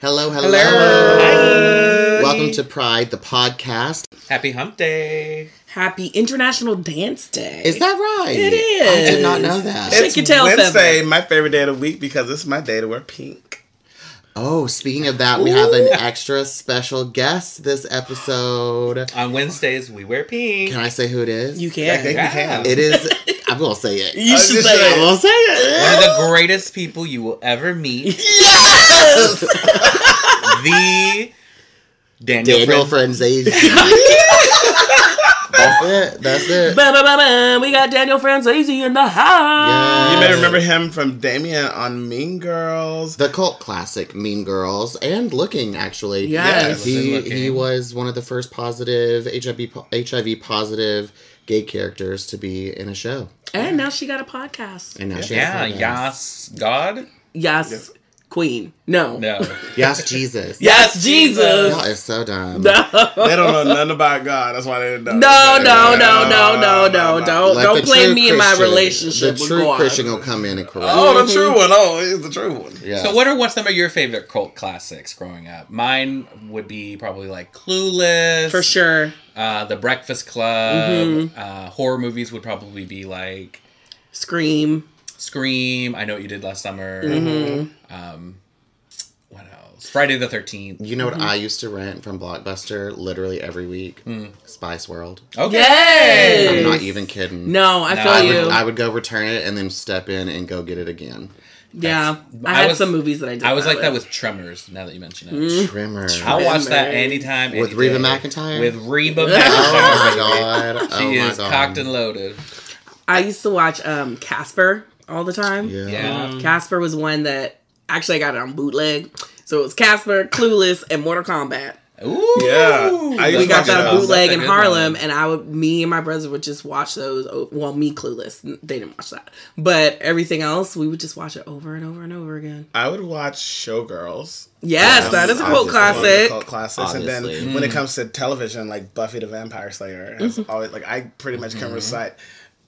Hello, hello. Hello. Welcome to Pride, the podcast. Happy Hump Day. Happy International Dance Day. Is that right? It is. I did not know that. Shake It's your tail Wednesday, feather. my favorite day of the week because it's my day to wear pink. Oh, speaking of that, we have an extra special guest this episode. On Wednesdays, we wear pink. Can I say who it is? You can. I can. think Yeah. we can. It is. I'm gonna say it. You I should just say said- I'm it. gonna say it. One of the greatest people you will ever meet. Yes! the Daniel, Daniel Fran- Franzese. That's it. That's it. Ba, ba, ba, ba. We got Daniel Franzese in the house. You may remember him from Damian on Mean Girls. The cult classic Mean Girls and Looking actually. Yes. He Looking. he was one of the first positive HIV HIV positive gay characters to be in a show. And now she got a podcast. And now she Yeah, has a podcast. Yas God? Yes, Queen. No. No. Yes, Jesus. Yes, Jesus. Y'all is so dumb. No. They don't know nothing about God. That's why they didn't know. No, no, no, no, no, no, don't Like don't blame true me in my relationship The with true God. Christian will come in and correct. Oh, the true one. Oh, he's the true one. yeah. So, what are what some of your favorite cult classics growing up? Mine would be probably like Clueless, For sure. Uh, the Breakfast Club. Uh, horror movies would probably be like Scream. Scream. I know what you did last summer. Mm-hmm. Um, what else? Friday the Thirteenth. You know Mm-hmm. what I used to rent from Blockbuster literally every week? Spice World. Okay. Yes. I'm not even kidding. No, I No, feel I you. would, I would go return it and then step in and go get it again. yeah. I I had was- some movies that I did. I was like that with. with Tremors. Now that you mention it, Mm. Trimmer. I'll watch that anytime. With any Reba day. McEntire? With Reba McEntire. Oh my god. She oh my is god. cocked and loaded. I used to watch um Casper all the time. Yeah. Yeah. Um, um, Casper was one that actually I got it on bootleg. So it was Casper, Clueless, and Mortal Kombat. Ooh. Yeah. I We got that bootleg in Harlem, one. and I would, me and my brothers would just watch those. o- Well, me Clueless, they didn't watch that, but everything else we would just watch it over and over and over again. I would watch Showgirls. Yes, Yes, that is a cult obviously. classic. Cult classics. And Obviously. then when it mm. comes to television, like Buffy the Vampire Slayer, has Mm-hmm. always like I pretty much can mm-hmm. recite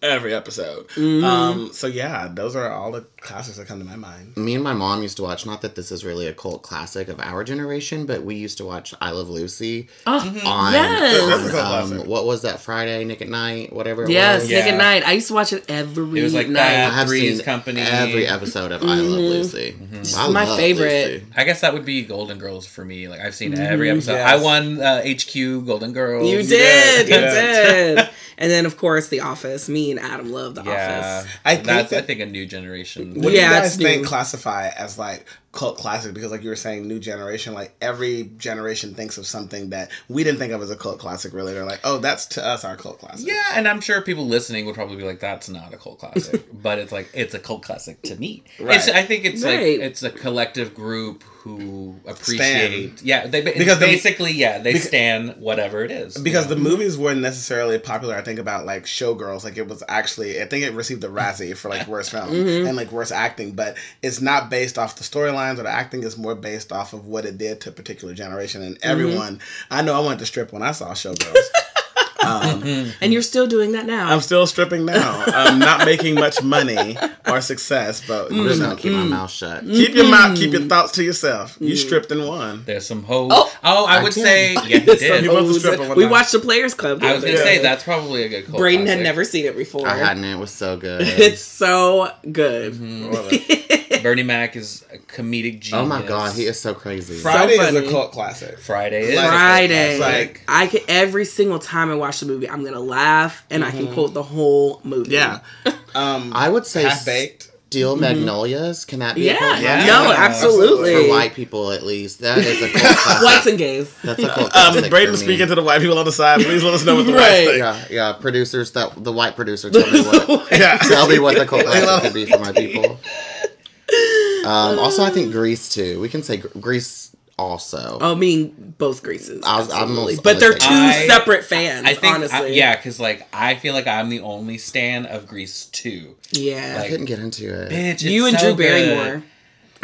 every episode. Mm-hmm. Um, so yeah, those are all the classics that come to my mind. Me and my mom used to watch, not that this is really a cult classic of our generation, but we used to watch I Love Lucy Oh, on, yes. That's a cult um, what was that, Friday, Nick at Night, whatever it Yes, was. Yeah. Nick at Night. I used to watch it every It was like night. that. I have Three's seen Company. every episode of I Love Lucy. It's I my love favorite. Lucy. I guess that would be Golden Girls for me. Like I've seen every Mm-hmm. episode. Yes. I won uh, HQ Golden Girls. You did, you did. did. And then of course The Office. Me and Adam love The Yeah, Office. I think that's I think a new generation. What do Yeah, you it's guys think new. classify as like cult classic? Because like you were saying, new generation. Like every generation thinks of something that we didn't think of as a cult classic. Really, they're like, oh, that's to us our cult classic. Yeah, and I'm sure people listening would probably be like, "That's not a cult classic," but it's like it's a cult classic to me. Right. It's, I think it's Right. like it's a collective group who appreciate. Yeah, they Because because the- basically, yeah, they beca- stand whatever it is. Because the movies weren't necessarily popular. I think about like Showgirls. Like it was actually, I think it received a Razzie for like worst film and like worst acting. But it's not based off the storylines or the acting. It's more based off of what it did to a particular generation. And everyone, I know I wanted to strip when I saw Showgirls. um, And you're still doing that now. I'm still stripping now. I'm not making much money or success, but I'm just gonna keep my mm. mouth shut. keep your mouth, keep your mm. thoughts to yourself. You mm. stripped and won. There's some hoes. Oh. Oh, I I would did. say yeah, he Some did. He was a one we watched the Players Club. the I was other gonna say that's probably a good cult. Braden had never seen it before. I hadn't. It was so good. It's so good. Mm-hmm. Bernie Mac is a comedic genius. oh my god, he is so crazy. Friday is a cult classic. Friday is Like- Friday. Like- I can every single time I watch the movie, I'm gonna laugh and I can mm-hmm. quote the whole movie. Yeah. Um, I would say half baked. Steel Magnolias. Can that be? a Yeah. cult Yeah. No, absolutely. For white people, at least, that is a cult classic. Whites and gays. That's a cult Um. Braden speaking to the white people on the side. Please let us know what the Right. right thing. Yeah, yeah. Producers, that the white producer, tell me what. Yeah. tell me what the cult classic could be for my people. Um, also, I think Grease too. We can say Gr- Grease also. Oh, I mean both Greases. I was- I'm absolutely. but they're two I- separate fans. I think honestly. I, yeah, because like I feel like I'm the only stan of Grease too. yeah. I couldn't get into it. Bitch, it's you and so Drew good. Barrymore.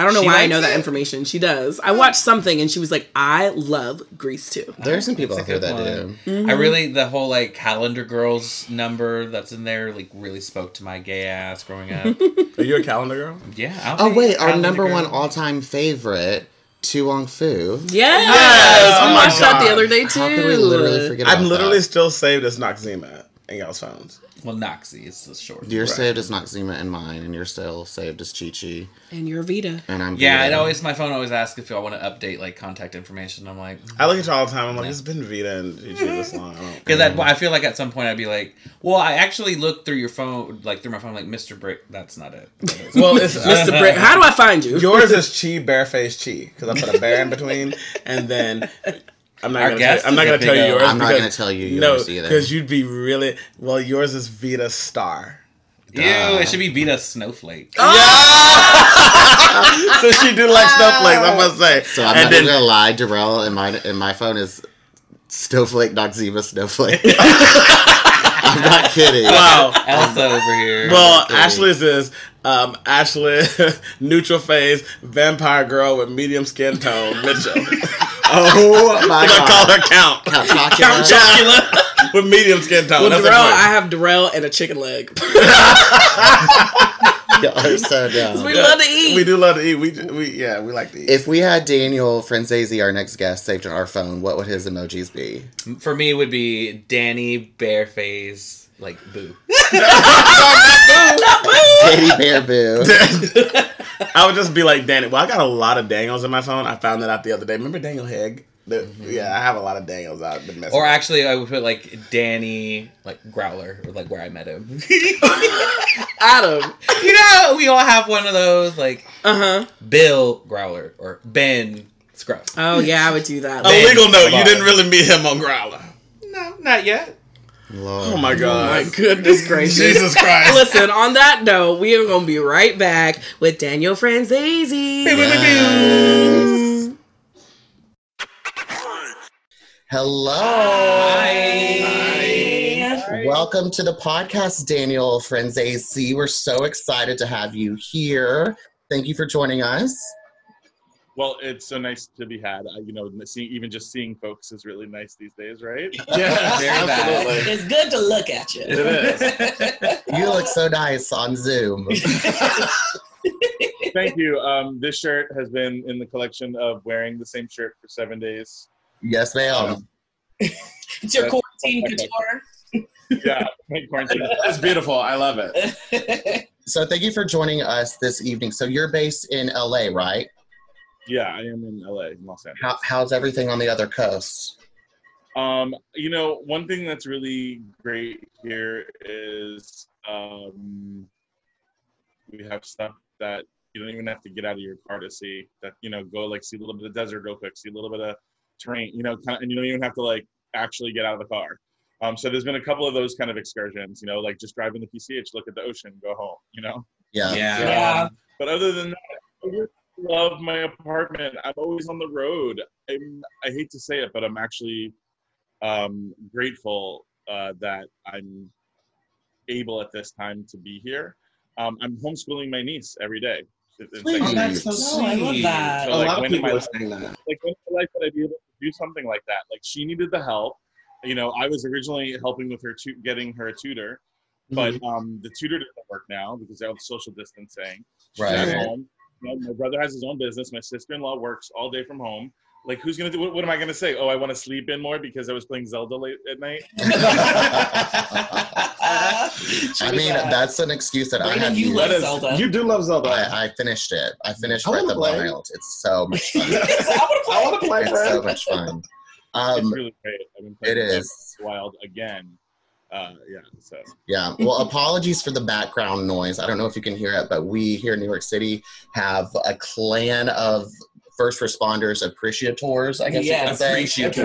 I don't know She why I likes know that it? information. She does. I watched something and she was like, "I love Grease too." There are some people out there that one. do. Mm-hmm. I really the whole like Calendar Girls number that's in there like really spoke to my gay ass growing up. Are you a calendar girl? yeah. I'll Oh wait, our number Girl. one all-time favorite To Wong Foo. Yes, Yes! Oh my watched that the other day too. How could we literally forget I'm literally that? still saved as Noxeema in y'all's phones. Well, Noxie is the short. You're Right. saved as Noxeema and mine, and you're still saved as Chi Chi. And you're Vida. And I'm Yeah, Vida. it always my phone always asks if I want to update like contact information. I'm like, I look at you all the time. I'm like, it's been Vida and Gigi this long. I because I feel like at some point I'd be like, well, I actually looked through your phone, like through my phone, like Mr. Brick. That's not it. Well, it's Mr. Brick. How do I find you? Yours is Chi Bareface Chi because I put a bear in between, and then I'm not Our gonna. Tell, I'm not gonna tell you yours. I'm not gonna tell you no, yours either. because you'd be really well. Yours is Vida Star. Ew, it should be Vida Snowflake. so she do like snowflakes. I must say. So I'm and not then gonna lie, Darrell, and my and my phone is Snowflake Noxeema Snowflake. I'm not kidding. wow. Elsa over here. Well, Ashley's is um, Ashley neutral phase vampire girl with medium skin tone Mitchell. Oh my I call god. Call her Count. Count Chocula. Count Chocula with medium skin tone. Well, That's Darrell, like I have Darrell and a chicken leg. Y'all are so dumb. we love to eat. we do love to eat. We we yeah we like to eat. If we had Daniel Franzese, our next guest, saved on our phone, what would his emojis be? For me, it would be Danny Bareface, like boo. Teddy Bear Boo. I would just be like Danny. Well, I got a lot of Daniels in my phone. I found that out the other day. Remember Daniel Hegg? The- Yeah, I have a lot of Daniels out. Been messing Or with. actually, I would put like Danny, like Growlr, or like where I met him. Adam. you know, we all have one of those, like Uh huh. Bill Growlr or Ben Scrubs. Oh yeah, I would do that. a legal note. You didn't really meet him on Growlr. No, not yet. Lord. Oh my Oh god. my goodness gracious. Jesus Christ. Listen, on that note, we are going to be right back with Daniel Franzese. Yes. Hello. Welcome to the podcast, Daniel Franzese. We're so excited to have you here. Thank you for joining us. Well, it's so nice to be had. Uh, you know, seeing, even just seeing folks is really nice these days, right? Yes, Very bad. absolutely. It's good to look at you. It You look so nice on Zoom. Thank you. Um, this shirt has been in the collection of wearing the same shirt for seven days. Yes, ma'am. It's your quarantine couture. Yeah, my quarantine. It's beautiful. I love it. So, thank you for joining us this evening. So, you're based in LA, right? Yeah, I am in LA, in Los Angeles. How, how's everything on the other coast? Um, you know, one thing that's really great here is um, we have stuff that you don't even have to get out of your car to see. That you know, go like see a little bit of desert real quick, see a little bit of terrain. You know, kind of, and you don't even have to like actually get out of the car. Um, so there's been a couple of those kind of excursions. You know, like just driving the PCH, look at the ocean, go home. You know. Yeah. Yeah. Yeah. But other than that, I really love my apartment. I'm always on the road. I'm, I hate to say it, but I'm actually um, grateful uh, that I'm able at this time to be here. Um, I'm homeschooling my niece every day. It's insane. Please. that's so Oh, I love that. So, A like, lot of when people I- are saying that. like when in my life that I'd be able to do something like that. Like she needed the help. You know, I was originally helping with her tu- getting her a tutor, but Mm-hmm. um, the tutor doesn't work now because of social distancing. She's Right. at home. You know, my brother has his own business. My sister-in-law works all day from home. Like, who's gonna do? What, what am I gonna say? Oh, I want to sleep in more because I was playing Zelda late at night. I mean, that's an excuse that I have you used. love That is- Zelda. You do love Zelda. I, I finished it. I finished I Breath wanna of the play. Wild. It's so much fun. I want to play. I want to play, it's so much fun. it's Um, really great. I've been playing Breath of is. the Wild again. Uh, yeah. So Yeah. Well, apologies for the background noise. I don't know if you can hear it, but we here in New York City have a clan of first responders appreciators, I guess you can say. appreciators.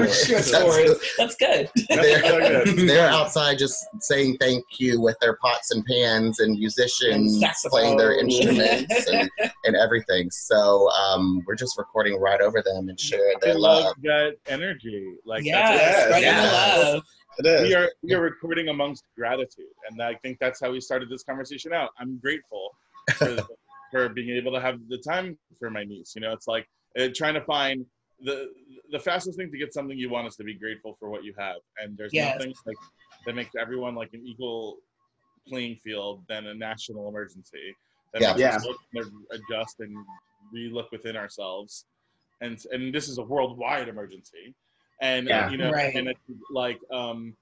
That's- That's good. They're, That's good. they're outside just saying thank you with their pots and pans and musicians And playing their instruments and, and everything. So um, we're just recording right over them and sharing their love love. that energy. Like Yes, that's spreading Yes. the love. It is. we are we are recording amongst gratitude, and I think that's how we started this conversation out. I'm grateful for, for being able to have the time for my niece. You know, it's like uh, trying to find the the fastest thing to get something you want is to be grateful for what you have, and there's Yes. nothing like that makes everyone like an equal playing field than a national emergency. That Yeah. makes us Yeah. look adjust and re-look within ourselves. and and this is a worldwide emergency, and Yeah. you know, Right. and it's like um,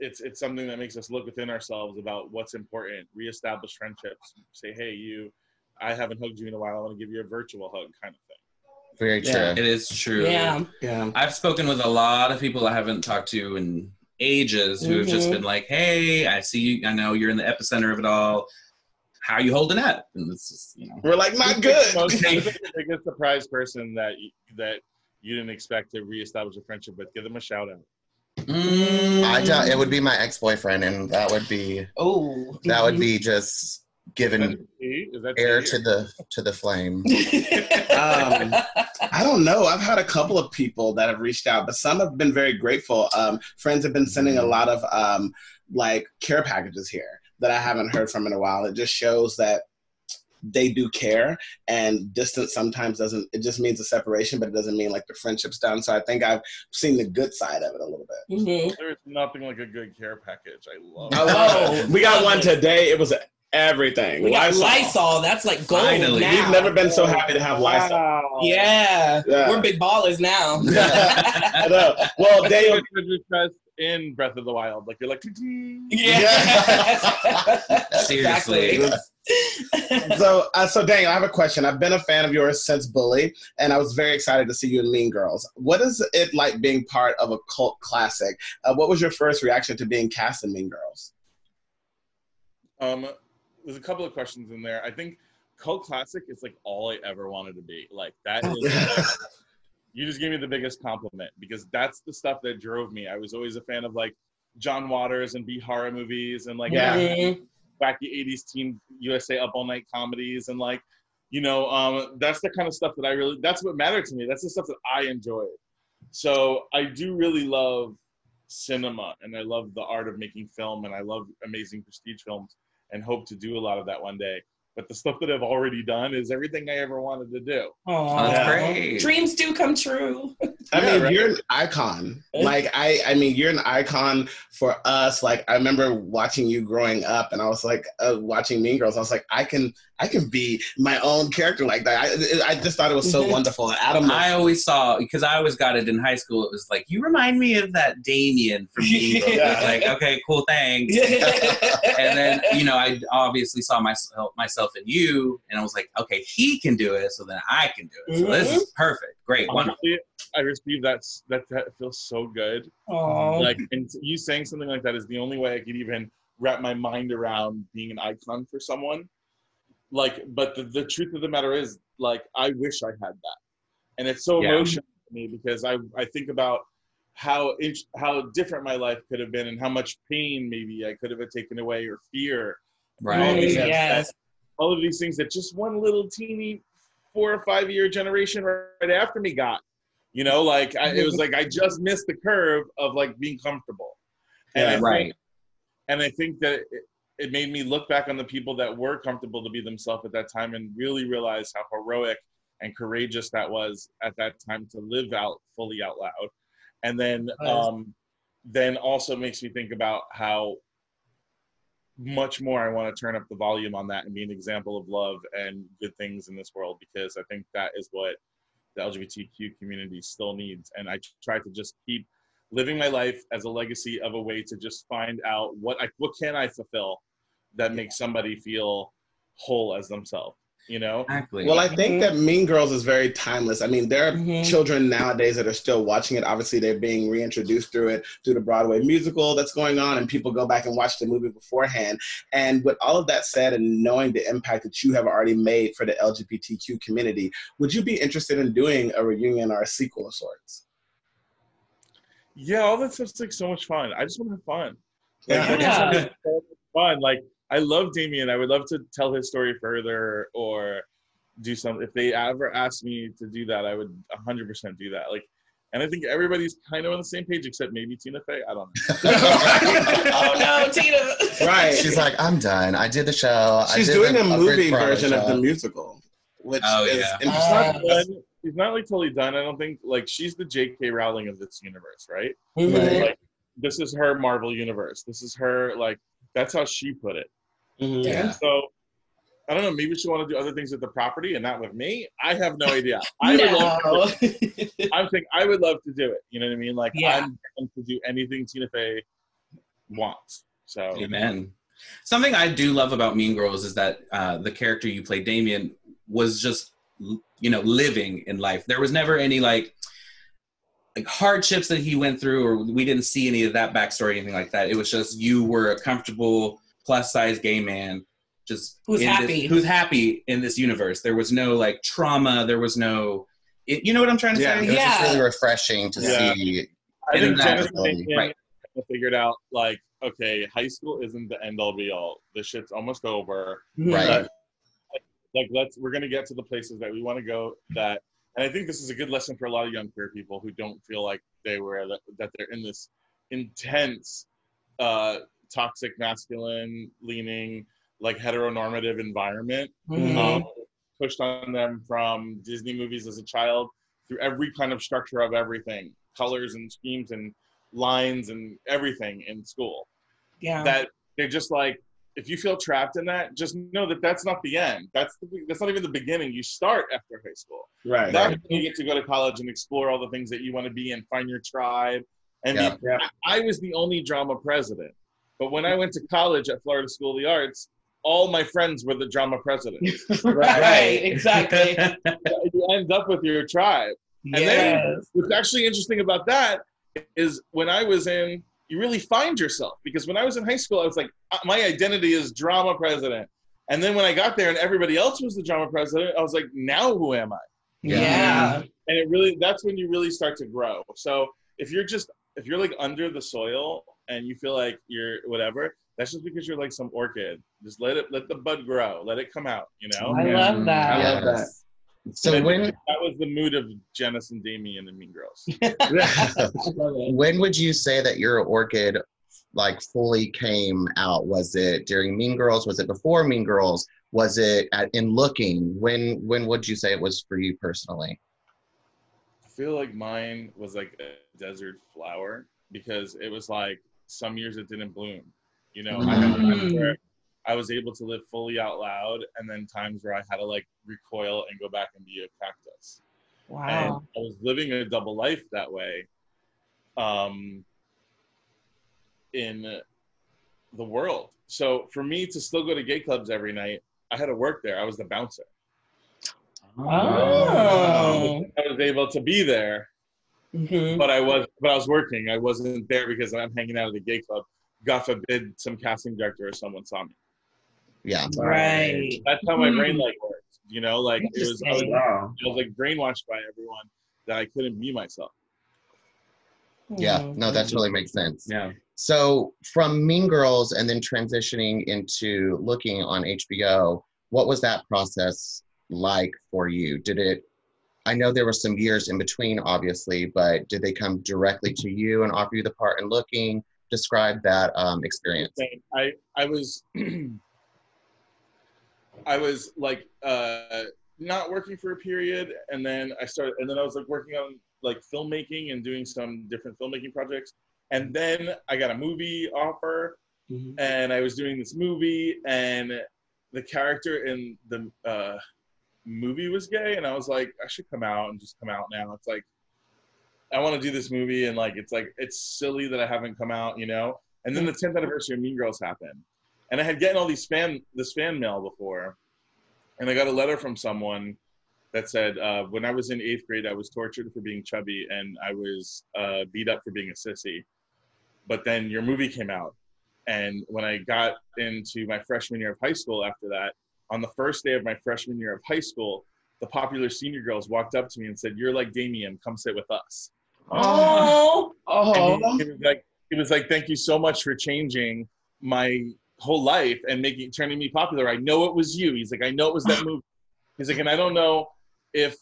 it's it's something that makes us look within ourselves about what's important, reestablish friendships, say, hey, you, I haven't hugged you in a while, I want to give you a virtual hug, kind of thing. Very true. Yeah. It is true. Yeah. Yeah. I've spoken with a lot of people I haven't talked to in ages who have just Mhm. been like, "Hey, I see you. I know you're in the epicenter of it all. How are you holding up?" And it's just, you know, We're like, "My good. the most- who's the biggest surprise person that that you didn't expect to reestablish a friendship with? Give them a shout out. mm, I doubt it would be my ex-boyfriend, and that would be Oh. that would be just giving air to the to the flame. Um, I don't know. I've had a couple of people that have reached out, but some have been very grateful. Um, friends have been sending a lot of um, like care packages here that I haven't heard from in a while. It just shows that they do care, and distance sometimes doesn't. It just means a separation, but it doesn't mean like the friendship's done. So I think I've seen the good side of it a little bit. Mhm. There's nothing like a good care package. I love. I it. love it. We got one today. It was everything. We got Lysol. Lysol. That's like gold Finally. now. We've never been so happy to have Lysol. Wow. Yeah. Yeah. We're big ballers now. I know. Well, That's Daniel, what you just in Breath of the Wild. Like you're like. Yeah. Seriously. Exactly. so uh, so Daniel, I have a question. I've been a fan of yours since Bully, and I was very excited to see you in Mean Girls. What is it like being part of a cult classic? Uh, what was your first reaction to being cast in Mean Girls? Um, there's a couple of questions in there. I think cult classic is like all I ever wanted to be. Like that is. you just gave me the biggest compliment because that's the stuff that drove me. I was always a fan of like John Waters and B horror movies and like Yeah. Wacky 80s teen USA up all night comedies and like you know um that's the kind of stuff that I really that's what mattered to me. That's the stuff that I enjoyed. So I do really love cinema and I love the art of making film and I love amazing prestige films and hope to do a lot of that one day but the stuff that I've already done is everything I ever wanted to do Oh, that's Aw. great. Dreams do come true. I Yeah, mean, right. you're an icon. Like I, I mean, you're an icon for us. Like I remember watching you growing up, and I was like, uh, watching Mean Girls. I was like, I can, I can be my own character like that. I, I just thought it was so wonderful. Adam, I always saw because I always got it in high school. It was like you remind me of that Damian from Mean Girls. Yeah. Like okay, cool, thanks. and then you know I obviously saw myself myself in you, and I was like, okay, he can do it, so then I can do it. So this is mm-hmm. perfect, great, wonderful. honestly I received that that that feels so good Aw. like and you saying something like that is the only way I could even wrap my mind around being an icon for someone. Like, but the, the truth of the matter is, like, I wish I had that, and it's so Yeah. emotional to me because I I think about how int- how different my life could have been and how much pain maybe I could have taken away or fear. Right. All these- yes. All of these things that just one little teeny four or five year generation right after me got. You know, like I, it was like I just missed the curve of like being comfortable. And I Yeah, think, right. And I think that it, it made me look back on the people that were comfortable to be themselves at that time and really realize how heroic and courageous that was at that time to live out fully out loud. And then, um, then also makes me think about how much more I want to turn up the volume on that and be an example of love and good things in this world because I think that is what the LGBTQ community still needs. And I try to just keep living my life as a legacy of a way to just find out what I what can I fulfill that makes somebody feel whole as themselves. You know? Exactly. Well, I think that Mean Girls is very timeless. I mean, there are Mhm. children nowadays that are still watching it. Obviously, they're being reintroduced through it, through the Broadway musical that's going on, and people go back and watch the movie beforehand. And with all of that said, and knowing the impact that you have already made for the LGBTQ community, would you be interested in doing a reunion or a sequel of sorts? Yeah, all that stuff's like so much fun. I just want to have fun. Like, I Yeah. wanna have so much fun. Like I love Damian. I would love to tell his story further or do something. If they ever asked me to do that, I would 100% do that. Like, and I think everybody's kind of on the same page except maybe Tina Fey. I don't know. oh no, Tina. Right. She's like, I'm done. I did the show. I She's did doing the a movie Broadway version of the musical, which Oh, is yeah. She's interesting. not, Uh, done. She's not like totally done. I don't think like she's the J.K. Rowling of this universe, right? Mhm. Like this is her Marvel universe. This is her like that's how she put it. Mhm. Yeah. So I don't know. Maybe she want to do other things with the property and not with me. I have no idea. I would love. no. To, I'm thinking I would love to do it. You know what I mean? Like Yeah. I'm down to do anything Tina Fey wants. So Amen. Something I do love about Mean Girls is that uh, the character you play, Damian, was just you know living in life. There was never any like like hardships that he went through, or we didn't see any of that backstory, or anything like that. It was just you were a comfortable plus size gay man, just Who's in this- happy. who's happy in this universe. There was no like trauma. There was no, it, you know what I'm trying to Yeah. It say? was just really refreshing to Yeah. see. I think Exactly. Jennifer Right. figured out like, okay, high school isn't the end all be all. This shit's almost over. Right. But, like let's we're gonna get to the places that we want to go. That and I think this is a good lesson for a lot of young queer people who don't feel like they were that, that they're in this intense, uh, toxic, masculine leaning, like heteronormative environment Mhm. um, pushed on them from Disney movies as a child through every kind of structure of everything, colors and schemes and lines and everything in school. yeah. That they're just like, if you feel trapped in that, just know that that's not the end. That's the, that's not even the beginning. You start after high school. Right. That's when you get to go to college and explore all the things that you want to be and find your tribe. And Yeah. be, I was the only drama president, but when I went to college at Florida School of the Arts, all my friends were the drama presidents. right. Exactly. you end up with your tribe. And then yes. what's actually interesting about that is when I was in, you really find yourself because when I was in high school, I was like, uh, my identity is drama president. And then when I got there and everybody else was the drama president, I was like, now who am I? Yeah. yeah. And it really, that's when you really start to grow. So if you're just, if you're like under the soil and you feel like you're whatever, that's just because you're like some orchid. Just let it, let the bud grow, let it come out, you know? I love mm-hmm. that. I love that. So And when that was the mood of Janice and Damian and Mean Girls. when would you say that your orchid like fully came out? Was it during Mean Girls? Was it before Mean Girls? Was it at, in Looking? When when would you say it was for you personally? I feel like mine was like a desert flower because it was like some years it didn't bloom. You know, I had times Mm. where I was able to live fully out loud, and then times where I had to like recoil and go back and be a cactus. And Wow. I was living a double life that way, um, in the world. So for me to still go to gay clubs every night, I had to work there. I was the bouncer. Oh. I was able to be there Mhm. but I was but I was working. I wasn't there because I'm hanging out at the gay club. God forbid some casting director or someone saw me. Yeah. Right. That's how my Hmm. brain like works. You know, like it was I was, Wow. I was like brainwashed by everyone that I couldn't be myself. Yeah. No, that totally makes sense. Yeah. So from Mean Girls and then transitioning into Looking on HBO, what was that process like for you? Did it I know there were some years in between, obviously, but did they come directly to you and offer you the part in Looking? Describe that um, experience. I I was I was like uh not working for a period and then I started and then I was like working on like filmmaking and doing some different filmmaking projects and then I got a movie offer Mhm. and I was doing this movie, and the character in the uh, movie was gay, and I was like, I should come out and just come out now. It's like I want to do this movie, and like it's like it's silly that I haven't come out, you know. And then the 10th anniversary of Mean Girls happened, and I had gotten all these fan this fan mail before, and I got a letter from someone that said uh, when I was in eighth grade, I was tortured for being chubby, and I was uh, beat up for being a sissy. But then your movie came out, and when I got into my freshman year of high school after that, on the first day of my freshman year of high school, the popular senior girls walked up to me and said, You're like Damian, come sit with us. Oh. Oh. And he, oh. he was like, he was like, Thank you so much for changing my whole life and making turning me popular. I know it was you. He's like, I know it was that movie. He's like, and I don't know if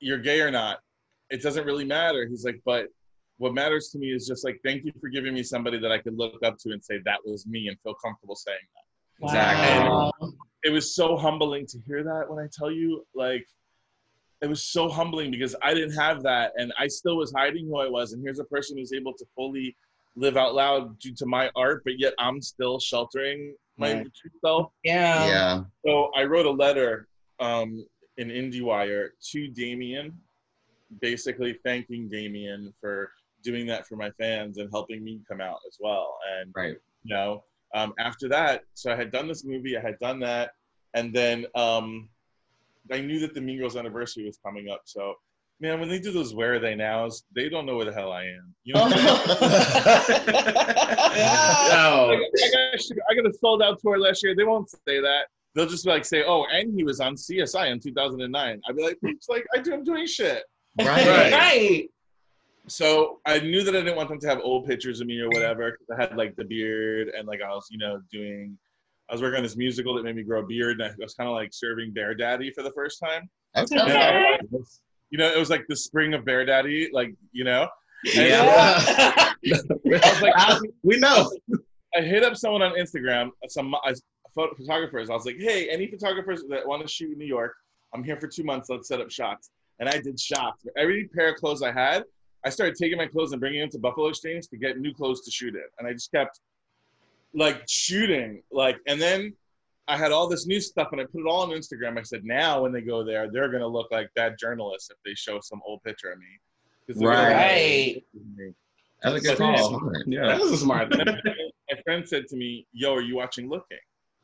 you're gay or not. It doesn't really matter. He's like, but what matters to me is just like, thank you for giving me somebody that I could look up to and say that was me and feel comfortable saying that. Wow. It was so humbling to hear that when I tell you, like, it was so humbling because I didn't have that and I still was hiding who I was. And here's a person who's able to fully live out loud due to my art, but yet I'm still sheltering my Right. true self. Yeah. yeah. So I wrote a letter um, in IndieWire to Damian, basically thanking Damian for doing that for my fans and helping me come out as well. And Right. you know, um, after that, so I had done this movie, I had done that, and then um, I knew that the Mean Girls anniversary was coming up. So, man, when they do those "Where Are They Nows," they don't know where the hell I am. You know, what I'm saying? yeah. Like, I, got, I got a sold out tour last year. They won't say that. They'll just be like, say, "Oh, and he was on CSI in 2009." I'd be like, "It's like I do, I'm doing shit." Right. Right. right. So I knew that I didn't want them to have old pictures of me or whatever. 'cause I had like the beard and like I was, you know, doing. I was working on this musical that made me grow a beard, and I was kind of like serving Bear Daddy for the first time. Okay. Okay. I you know, it was like the spring of Bear Daddy, like you know. And Yeah. I was like, we know. I hit up someone on Instagram, some uh, photo- photographers. I was like, hey, any photographers that want to shoot in New York, I'm here for two months. Let's set up shots. And I did shots. Every pair of clothes I had, I started taking my clothes and bringing them to Buffalo Exchange to get new clothes to shoot in. And I just kept like shooting, like, and then I had all this new stuff and I put it all on Instagram. I said, now when they go there, they're gonna look like bad journalists if they show some old picture of me. they're Right. me. That's a good Smart. call. Yeah. That was a smart thing. my friend said to me, "Yo, are you watching Looking?"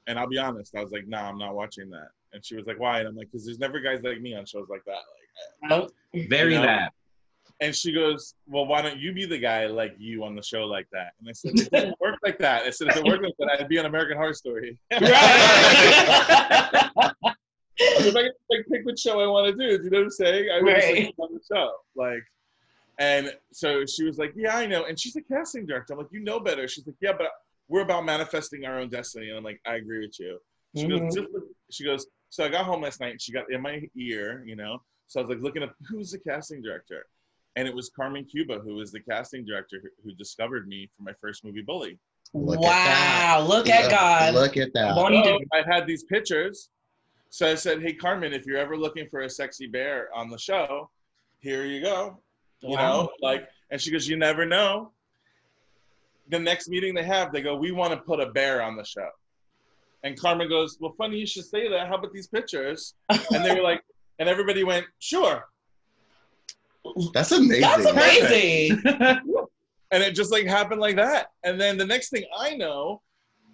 And I'll be honest, I was like, "Nah, I'm not watching that." And she was like, "Why?" And I'm like, "Cause there's never guys like me on shows like that." Like, Nope. Very You know? that. And she goes, "Well, why don't you be the guy like you on the show like that?" And I said, "It doesn't work like that." I said, "If it worked like that, I'd be on American Horror Story." Right. if I could like pick which show I want to do, do you know what I'm saying? I would Right. like, on the show, like. And so she was like, "Yeah, I know." And she's a casting director. I'm like, "You know better." She's like, "Yeah, but we're about manifesting our own destiny." And I'm like, "I agree with you." She Mhm. goes, just she goes, so I got home last night and she got in my ear, you know. So I was like looking up who's the casting director. And it was Carmen Cuba, who was the casting director who, who discovered me for my first movie, Bully. Look at wow. that. Look at Look- God. Look at that. Won't he So I had these pictures. So I said, Hey Carmen, if you're ever looking for a sexy bear on the show, here you go. You Wow. know, like and she goes, You never know. The next meeting they have, they go, We want to put a bear on the show. And Carmen goes, Well, funny you should say that. How about these pictures? And they were like, and everybody went, Sure. That's amazing. That's amazing. and it just like happened like that. And then the next thing I know,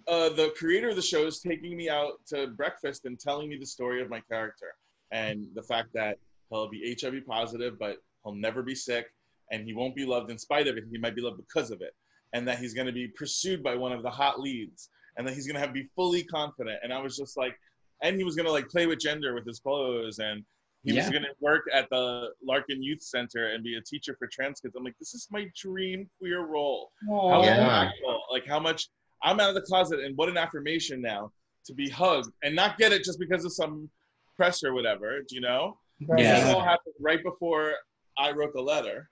uh, the creator of the show is taking me out to breakfast and telling me the story of my character and the fact that he'll be HIV positive, but he'll never be sick, and he won't be loved in spite of it. He might be loved because of it, and that he's going to be pursued by one of the hot leads, and that he's going to have be fully confident. And I was just like, and he was going to like play with gender with his clothes and. He was going to work at the Larkin Youth Center and be a teacher for trans kids. I'm like, this is my dream queer role. How Aw. Yeah. like how much I'm out of the closet and what an affirmation now to be hugged and not get it just because of some press or whatever, do you know? Right. Yeah. This all happened right before I wrote the letter.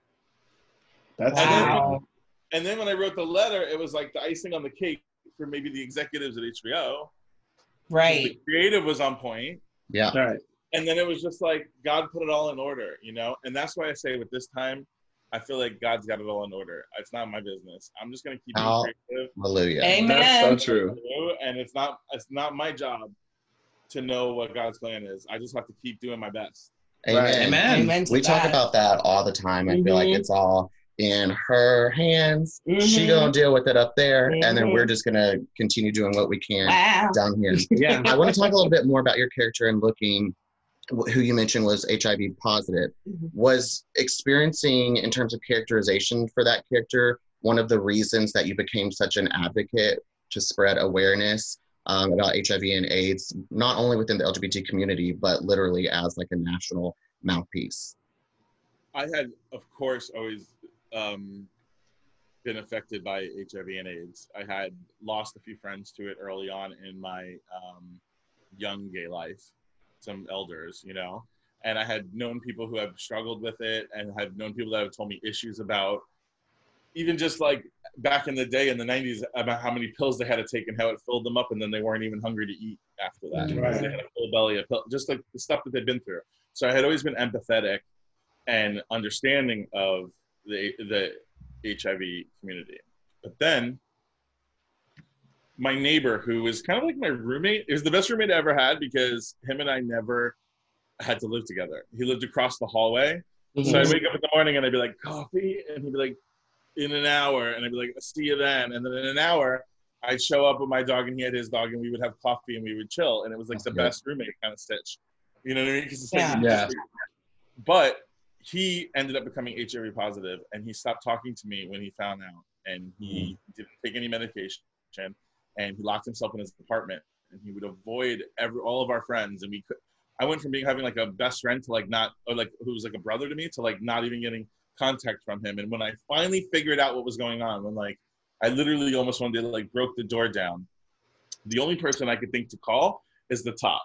That's Wow. And then when I wrote the letter, it was like the icing on the cake for maybe the executives at HBO. Right. The creative was on point. Yeah. all right. And then it was just like God put it all in order, you know? And that's why I say with this time, I feel like God's got it all in order. It's not my business. I'm just gonna keep being How- creative. Hallelujah. Amen. That's so true. and it's not it's not my job to know what God's plan is. I just have to keep doing my best. Amen. Right. Amen. Amen to We talk about that all the time. I feel like Mhm. it's all in her hands. She Mhm. gonna deal with it up there, and then we're just gonna continue doing what we can Wow. down here. Yeah. I want to talk a little bit more about your character and looking wh- who you mentioned was HIV positive. Mhm. Was experiencing in terms of characterization for that character one of the reasons that you became such an advocate to spread awareness um, about HIV and AIDS, not only within the LGBT community, but literally as like a national mouthpiece? I had, of course, always um, been affected by HIV and AIDS. I had lost a few friends to it early on in my um, young gay life, some elders, you know, and I had known people who have struggled with it and had known people that have told me issues about even just like back in the day in the 90s about how many pills they had to take and how it filled them up and then they weren't even hungry to eat after that mm. Right. they had a full belly of pill, just like the stuff that they've been through. So I had always been empathetic and understanding of the the HIV community. But then my neighbor, who was kind of like my roommate, it was the best roommate I ever had because him and I never had to live together. He lived across the hallway. So mhm. I'd wake up in the morning and I'd be like, coffee? And he'd be like, in an hour. And I'd be like, see you then. And then in an hour, I'd show up with my dog and he had his dog and we would have coffee and we would chill. And it was like the best roommate kind of stitch. You know what I mean? 'Cause it's like- Yeah. Yeah. But he ended up becoming HIV positive and he stopped talking to me when he found out. And he mm-hmm. didn't take any medication and he locked himself in his apartment and he would avoid every all of our friends and we could I went from being having like a best friend to like not or like who was like a brother to me to like not even getting contact from him. And when I finally figured out what was going on, when like I literally almost one day like broke the door down, the only person I could think to call is the top.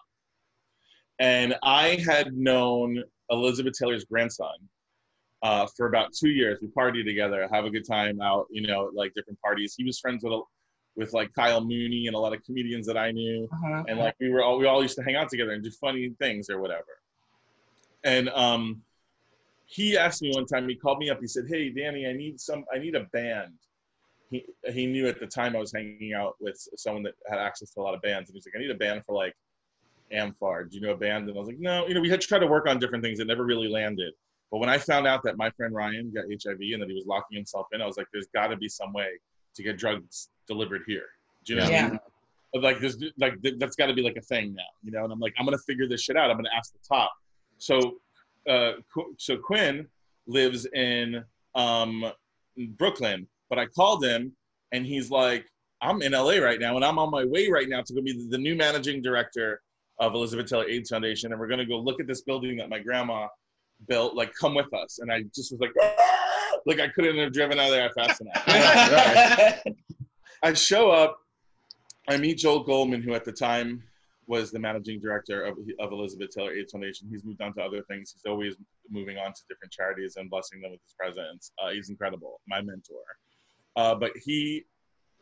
And I had known Elizabeth Taylor's grandson uh, for about two years. We partied together, have a good time out, you know, like different parties. He was friends with a- with like Kyle Mooney and a lot of comedians that I knew Uh-huh. and like we were all we all used to hang out together and do funny things or whatever. And um, he asked me one time. He called me up. He said, "Hey, Danny, I need some. I need a band." He he knew at the time I was hanging out with someone that had access to a lot of bands, and he's like, "I need a band for like amfAR. Do you know a band?" And I was like, "No, you know, we had tried to work on different things. It never really landed." But when I found out that my friend Ryan got HIV and that he was locking himself in, I was like, "There's got to be some way to get drugs delivered here." Do you know? Yeah. But, like this like th- that's got to be like a thing now you know and i'm like i'm gonna figure this shit out i'm gonna ask the top so uh Qu- so quinn lives in um brooklyn but i called him and he's like i'm in la right now and i'm on my way right now to go be the, the new managing director of elizabeth taylor aids foundation and we're gonna go look at this building that my grandma built like come with us and i just was like like i couldn't have driven out of there fast enough I show up. I meet Joel Goldman, who at the time was the managing director of, of Elizabeth Taylor AIDS Foundation. He's moved on to other things. He's always moving on to different charities and blessing them with his presence. Uh, he's incredible, my mentor. Uh, but he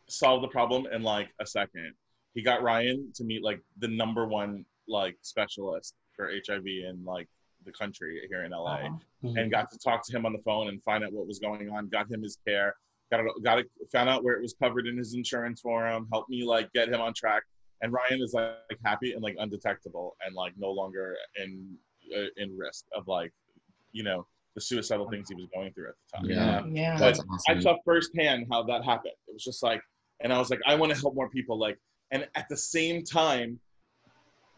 solved the problem in like a second. He got Ryan to meet like the number one like specialist for HIV in like the country here in LA Uh-huh. and got to talk to him on the phone and find out what was going on. Got him his care. Got it. Got it. Found out where it was covered in his insurance for him. Helped me like get him on track. And Ryan is like, happy and like undetectable and like no longer in uh, in risk of like, you know, the suicidal things he was going through at the time. Yeah. Yeah. That's I saw firsthand how that happened. It was just like, and I was like, I want to help more people. Like, and at the same time,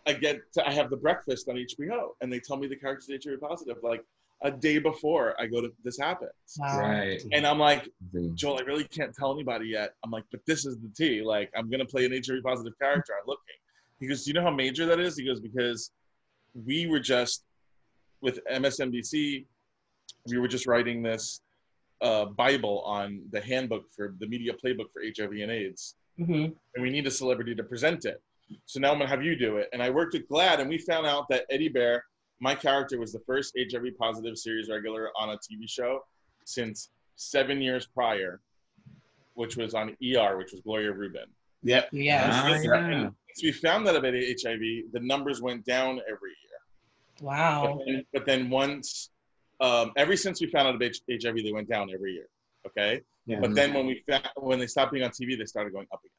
I get to, I have the breakfast on HBO, and they tell me the character's HIV positive. Like a day before I go to this happens, Wow. Right. and I'm like, Joel, I really can't tell anybody yet. I'm like, but this is the tea. Like, I'm gonna play an HIV positive character. I'm looking. He goes, Do you know how major that is? He goes, because we were just with MSNBC, we were just writing this uh, Bible on the handbook for the media playbook for HIV and AIDS, Mhm. and we need a celebrity to present it. So now I'm gonna have you do it. And I worked with GLAAD, and we found out that Eddie Bear, my character, was the first HIV positive series regular on a TV show since seven years prior, which was on ER, which was Gloria Reuben. Yep. Yes. Ah, Since- yeah. and since we found that about HIV, the numbers went down every year. Wow. But then, but then once, um, ever since we found out about HIV, they went down every year. Okay. Yeah. But then when we fa- when they stopped being on TV, they started going up again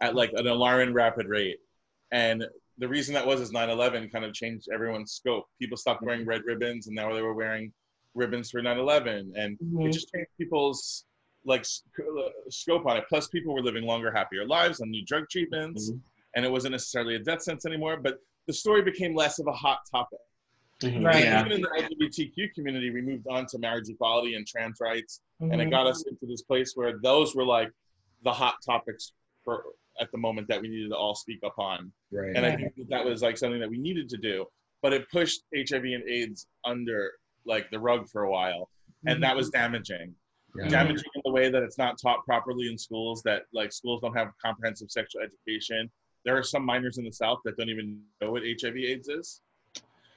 at like an alarming rapid rate. And the reason that was is 9/11 kind of changed everyone's scope. People stopped wearing red ribbons, and now they were wearing ribbons for 9/11, and it Mhm. just changed people's like s- uh, scope on it. Plus, people were living longer, happier lives on new drug treatments, and it wasn't necessarily a death sentence anymore. But the story became less of a hot topic. Mhm. Right. Yeah. Even in the LGBTQ community, we moved on to marriage equality and trans rights and it Mhm. got us into this place where those were like the hot topics for at the moment that we needed to all speak upon Right. and i think that, that was like something that we needed to do but it pushed hiv and aids under like the rug for a while and that was damaging Yeah. damaging in the way that it's not taught properly in schools that like schools don't have comprehensive sexual education there are some minors in the south that don't even know what hiv aids is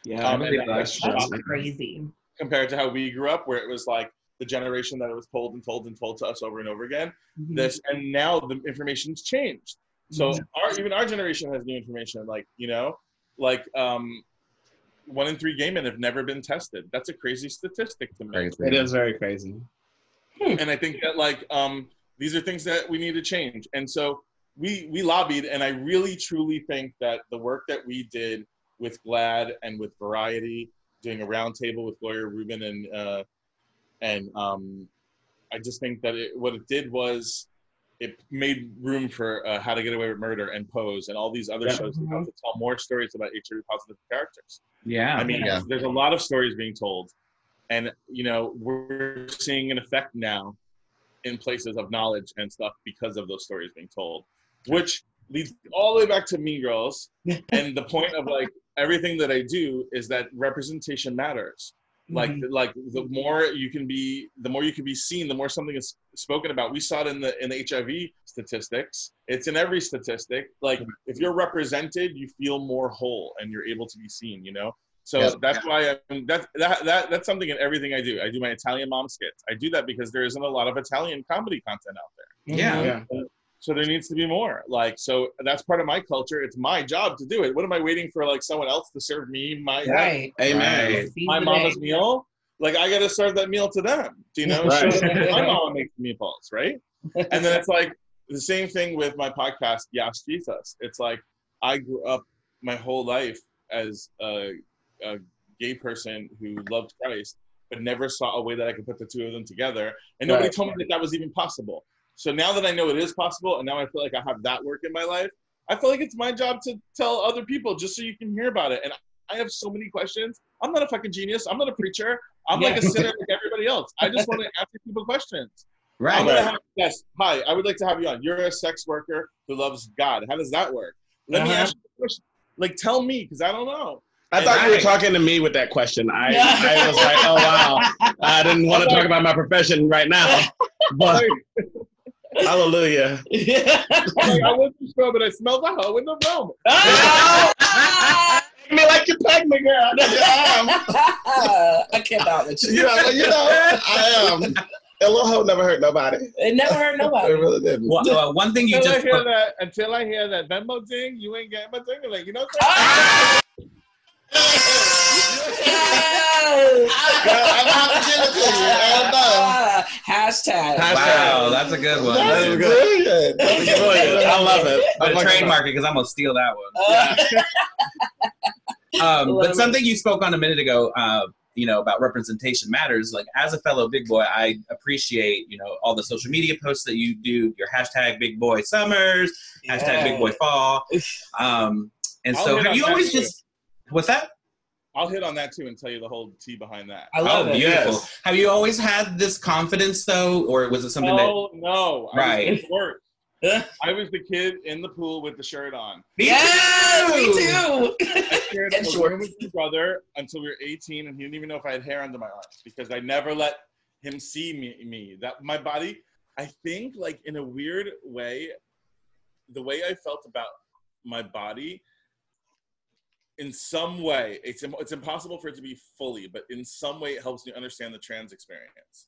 Yeah. Um, I and believe that's that's That's crazy. compared to how we grew up where it was like the generation that it was told and told and told to us over and over again Mhm. this and now the information's changed so Mhm. our even our generation has new information like you know like um one in three gay men have never been tested that's a crazy statistic to me Crazy. It is very crazy. and i think that like um these are things that we need to change and so we we lobbied, and I really truly think that the work that we did with GLAAD and with Variety, doing a roundtable with Gloria Reuben and uh, and um, I just think that it, what it did was it made room for uh, How to Get Away with Murder and Pose and all these other Yeah. shows that have to tell more stories about HIV positive characters. Yeah. I mean, Yeah. there's a lot of stories being told, and you know we're seeing an effect now in places of knowledge and stuff because of those stories being told, which leads all the way back to Mean Girls and the point of like everything that I do is that representation matters. Like mm-hmm. like the more you can be, the more you can be seen, the more something is spoken about. We saw it in the in the HIV statistics. It's in every statistic. Like if you're represented, you feel more whole and you're able to be seen. You know. So Yes. that's why I'm, that, that that that's something in everything I do. I do my Italian mom skits. I do that because there isn't a lot of Italian comedy content out there. yeah. Mm-hmm. Yeah. So there needs to be more. Like so that's part of my culture. It's my job to do it. What am I waiting for like someone else to serve me my Right. Amen. Right. My the mama's meal? Like I gotta serve that meal to them. Do you know? Right. So my mama makes meatballs, right? And then it's like the same thing with my podcast, Yas Jesus. It's like I grew up my whole life as a, a gay person who loved Christ, but never saw a way that I could put the two of them together. And nobody Right. told me that that was even possible. So now that I know it is possible, and now I feel like I have that work in my life, I feel like it's my job to tell other people just so you can hear about it. And I have so many questions. I'm not a fucking genius. I'm not a preacher. I'm like a sinner like everybody else. I just want to answer people questions. I'm Right. gonna have yes. Hi, I would like to have you on. You're a sex worker who loves God. How does that work? Let me Uh-huh. ask you a question. Like, tell me, because I don't know. I thought you were talking to me with that question. I, I was like, oh wow. I didn't want to talk about my profession right now, but hallelujah. I'm like, I wasn't sure, but I smelled a hoe in the room. Peg me like you peg me, girl. That's I am. I cannot with you. You know, you know, I am. A little hoe never hurt nobody. It never hurt nobody. It really didn't. Well, uh, one thing you Until I just hear that, until I hear that Venmo ding, you ain't getting my ding. Like, you know what I'm Hashtag. Hashtag. wow, that's a good one. That's That's brilliant. That's brilliant. I love it. But I'm like- trademark it because I'm gonna steal that one. Uh, Um, but something you spoke on a minute ago, uh, you know, about representation matters. Like as a fellow big boy, I appreciate you know all the social media posts that you do. Your hashtag Big Boy Summers, hashtag Big Boy Fall. Um, and I'll so have you always too. just what's that? I'll hit on that too and tell you the whole tea behind that. I love oh, it. beautiful. Yes. Have you always had this confidence though, or was it something that? Oh no! I Right. Was. I was the kid in the pool with the shirt on. Me Yes, too! me too. I shared And a shorts. room with my brother until we were 18, and he didn't even know if I had hair under my arms because I never let him see me. Me that my body. I think like in a weird way, the way I felt about my body. In some way, it's it's impossible for it to be fully, but in some way, it helps me understand the trans experience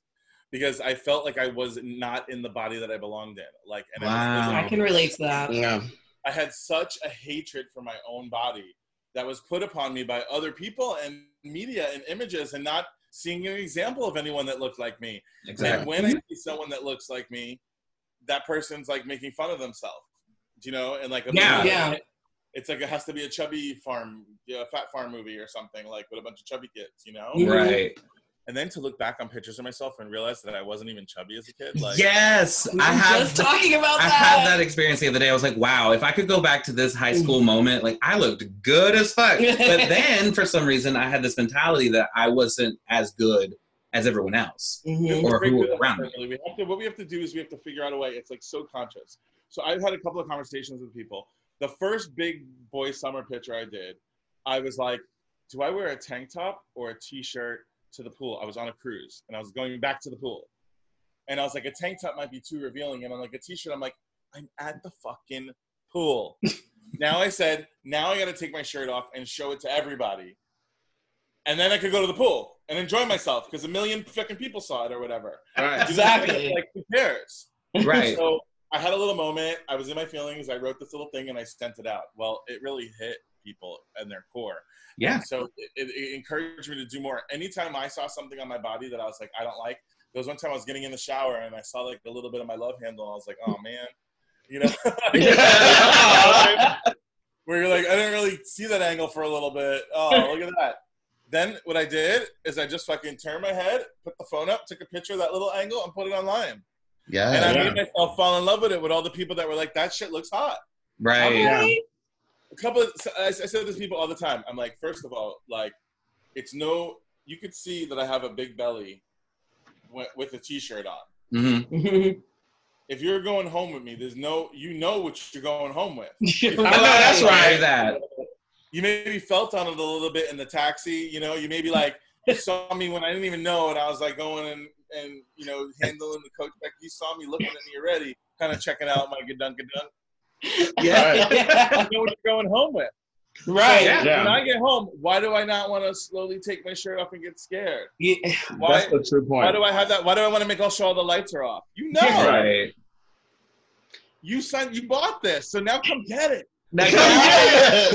because I felt like I was not in the body that I belonged in. Like, and I Wow. I can relate to that. Yeah. I had such a hatred for my own body that was put upon me by other people and media and images and not seeing an example of anyone that looked like me. exactly. And when I mm-hmm. see someone that looks like me, that person's like making fun of themselves. Do you know? And like Yeah. Yeah. It's like it has to be a chubby farm, you know, fat farm movie or something like with a bunch of chubby kids, you know? Mhm. Right. And then to look back on pictures of myself and realize that I wasn't even chubby as a kid, like yes, I were have. just talking about I that. had that experience the other day. I was like, wow, if I could go back to this high school moment, like I looked good as fuck. But then for some reason, I had this mentality that I wasn't as good as everyone else. Mhm. Or who through around me. separately. We have to, what we have to do is we have to figure out a way. It's like so conscious. So I've had a couple of conversations with people. The first big boy summer picture I did, I was like, do I wear a tank top or a t-shirt to the pool? I was on a cruise and I was going back to the pool. And I was like, a tank top might be too revealing. And I'm like, a t-shirt, I'm like, I'm at the fucking pool. now I said, now I got to take my shirt off and show it to everybody. And then I could go to the pool and enjoy myself because a million fucking people saw it or whatever. Right. Exactly. Like, who cares? Right. So I had a little moment. I was in my feelings. I wrote this little thing and I sent it out. Well, it really hit people and their core. Yeah. So it, it, it encouraged me to do more. Anytime I saw something on my body that I was like, I don't like, there was one time I was getting in the shower and I saw like a little bit of my love handle. And I was like, oh man, You know, where you're like, I didn't really see that angle for a little bit. Oh, look at that. Then what I did is I just fucking turned my head, put the phone up, took a picture of that little angle, and put it online. Yeah. And I Yeah. made myself fall in love with it with all the people that were like, that shit looks hot. Right. Yeah. A couple of, so I, I say this to people all the time. I'm like, first of all, like, it's no, you could see that I have a big belly with, with a t-shirt on. hmm If you're going home with me, there's no, you know what you're going home with. I know that's right. That. You maybe felt on it a little bit in the taxi. You know, you maybe like you saw me when I didn't even know, it. I was like going and and you know handling the coach back. You saw me looking at me already, kind of checking out my gadunk gadunk. Yeah. You know what you're going home with. right. So Yeah. When I get home, why do I not want to slowly take my shirt off and get scared? Yeah. Why? That's the true point. Why do I have that? Why do I want to make all sure all the lights are off? You know, Right. you signed, you bought this, so now come get it. Yeah.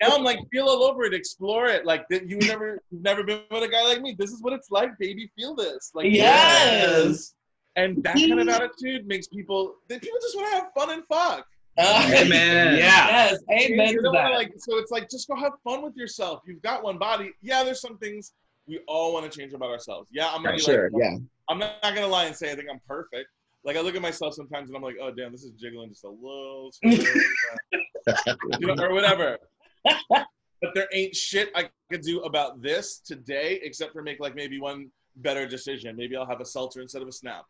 Now I'm like, feel all over it, explore it. Like that, you never, you've never been with a guy like me. This is what it's like, baby. Feel this. Like Yes. And that kind of attitude makes people. they- People just want to have fun and fuck. Uh, Amen. Yeah. Yes. Amen You to don't wanna, that. like, so it's like just go have fun with yourself. You've got one body. Yeah, there's some things we all want to change about ourselves. Yeah, I'm gonna be Sure. like, Yeah. I'm not, not gonna lie and say I think I'm perfect. Like I look at myself sometimes and I'm like, oh damn, this is jiggling just a little, too you know, or whatever. but there ain't shit I could do about this today except for make like maybe one better decision. Maybe I'll have a seltzer instead of a Snapple.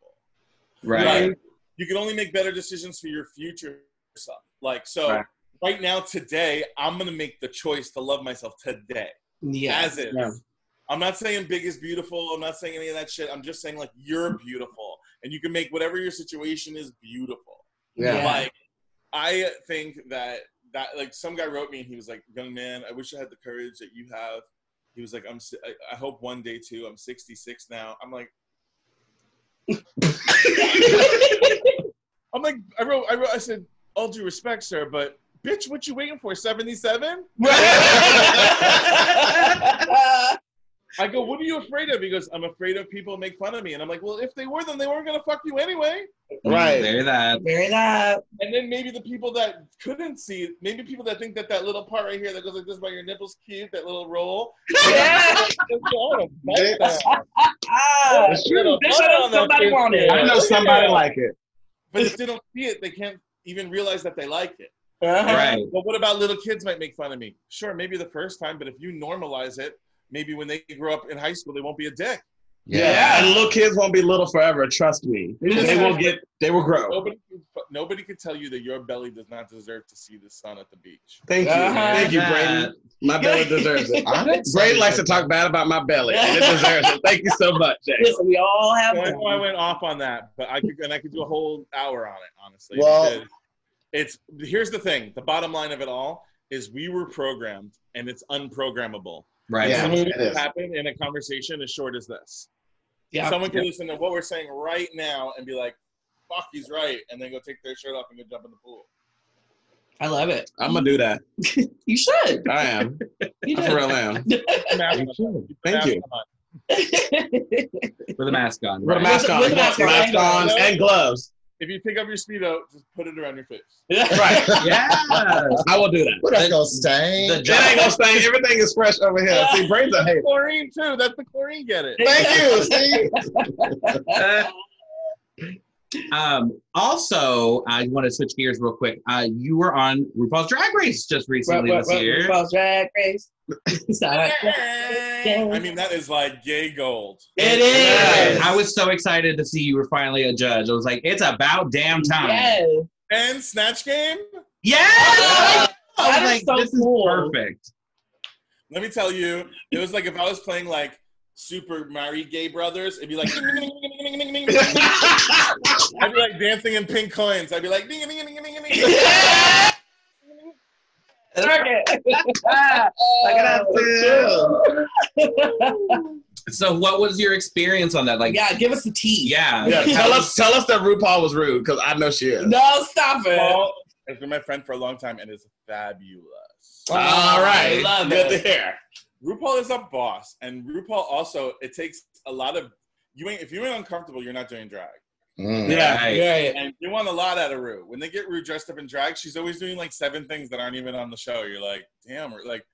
Right. Like, you can only make better decisions for your future self. Like so, Right. right, now today, I'm gonna make the choice to love myself today yeah. as is. Yeah. I'm not saying big is beautiful. I'm not saying any of that shit. I'm just saying like you're beautiful, and you can make whatever your situation is beautiful. Yeah. Like I think that that like some guy wrote me and he was like, "Young man, I wish I had the courage that you have." He was like, "I'm. si- I, I hope one day too. I'm 66 now. I'm like, I'm like, I wrote, I wrote, I said, all due respect, sir, but bitch, what you waiting for? 77? I go, what are you afraid of? He goes, I'm afraid of people make fun of me. And I'm like, well, if they were, then they weren't gonna fuck you anyway. Right. There that. Bury that. And then maybe the people that couldn't see, maybe people that think that that little part right here that goes like this by your nipples cute, that little roll. Yeah. Ah, That's true. They should have somebody wanted. I know somebody like it. But if they don't see it, they can't even realize that they like it. Uh-huh. Right. But what about little kids might make fun of me? Sure, maybe the first time, but if you normalize it, maybe when they grow up in high school, they won't be a dick. Yeah. And little kids won't be little forever. Trust me. They will get. They will grow. Nobody, can- nobody can tell you that your belly does not deserve to see the sun at the beach. Thank you. Uh-huh. Thank you, That. Braden. My belly deserves it. I Braden likes to talk bad about my belly, and it deserves it. Thank you so much, Jay. Listen, we all have So I know I went off on that, but I could and I could do a whole hour on it, honestly. Well- it's here's the thing: the bottom line of it all is we were programmed, and it's unprogrammable. Right. Yeah. Something it can happen in a conversation as short as this. Yeah. Someone can listen to what we're saying right now and be like, "Fuck, he's right," and then go take their shirt off and go jump in the pool. I love it. I'm gonna do that. You should. I am. You I for real am. Mask You on. the Thank mask you. on. With a mask on. With a mask on, With a mask on, mask on, and gloves. If you pick up your speedo, just put it around your face. Right. Yeah. I will do that. What that's gonna stay? The It ain't gonna stain. Everything is fresh over here. See, Braden's a hater. Chlorine too. That's the chlorine. Get it? Thank you. See? Um, also, I want to switch gears real quick. Uh, you were on RuPaul's Drag Race just recently this year. RuPaul's Drag Race. I mean, that is like gay gold. It Yes. I was so excited to see you were finally a judge. I was like, it's about damn time. Yes. And Snatch Game. Yeah. Oh, I was that is like, so this cool. is perfect. Let me tell you, it was like if I was playing like Super Mario Gay Brothers, it'd be like. I'd be like dancing in pink coins. I'd be like. Ding, ding, ding, ding, ding, ding. So, what was your experience on that? Like, yeah, give us the tea. yeah, Yeah, tell us, tell us that RuPaul was rude because I know she is. No, stop it. Paul has been my friend for a long time and is fabulous. Oh, All right, I love good it. to hear. RuPaul is a boss, and RuPaul also it takes a lot of you ain't if you ain't uncomfortable, you're not doing drag. Mm. Yeah, Right. right. And you want a lot out of Rue. When they get Rue dressed up in drag, she's always doing like seven things that aren't even on the show. You're like, damn. Or like,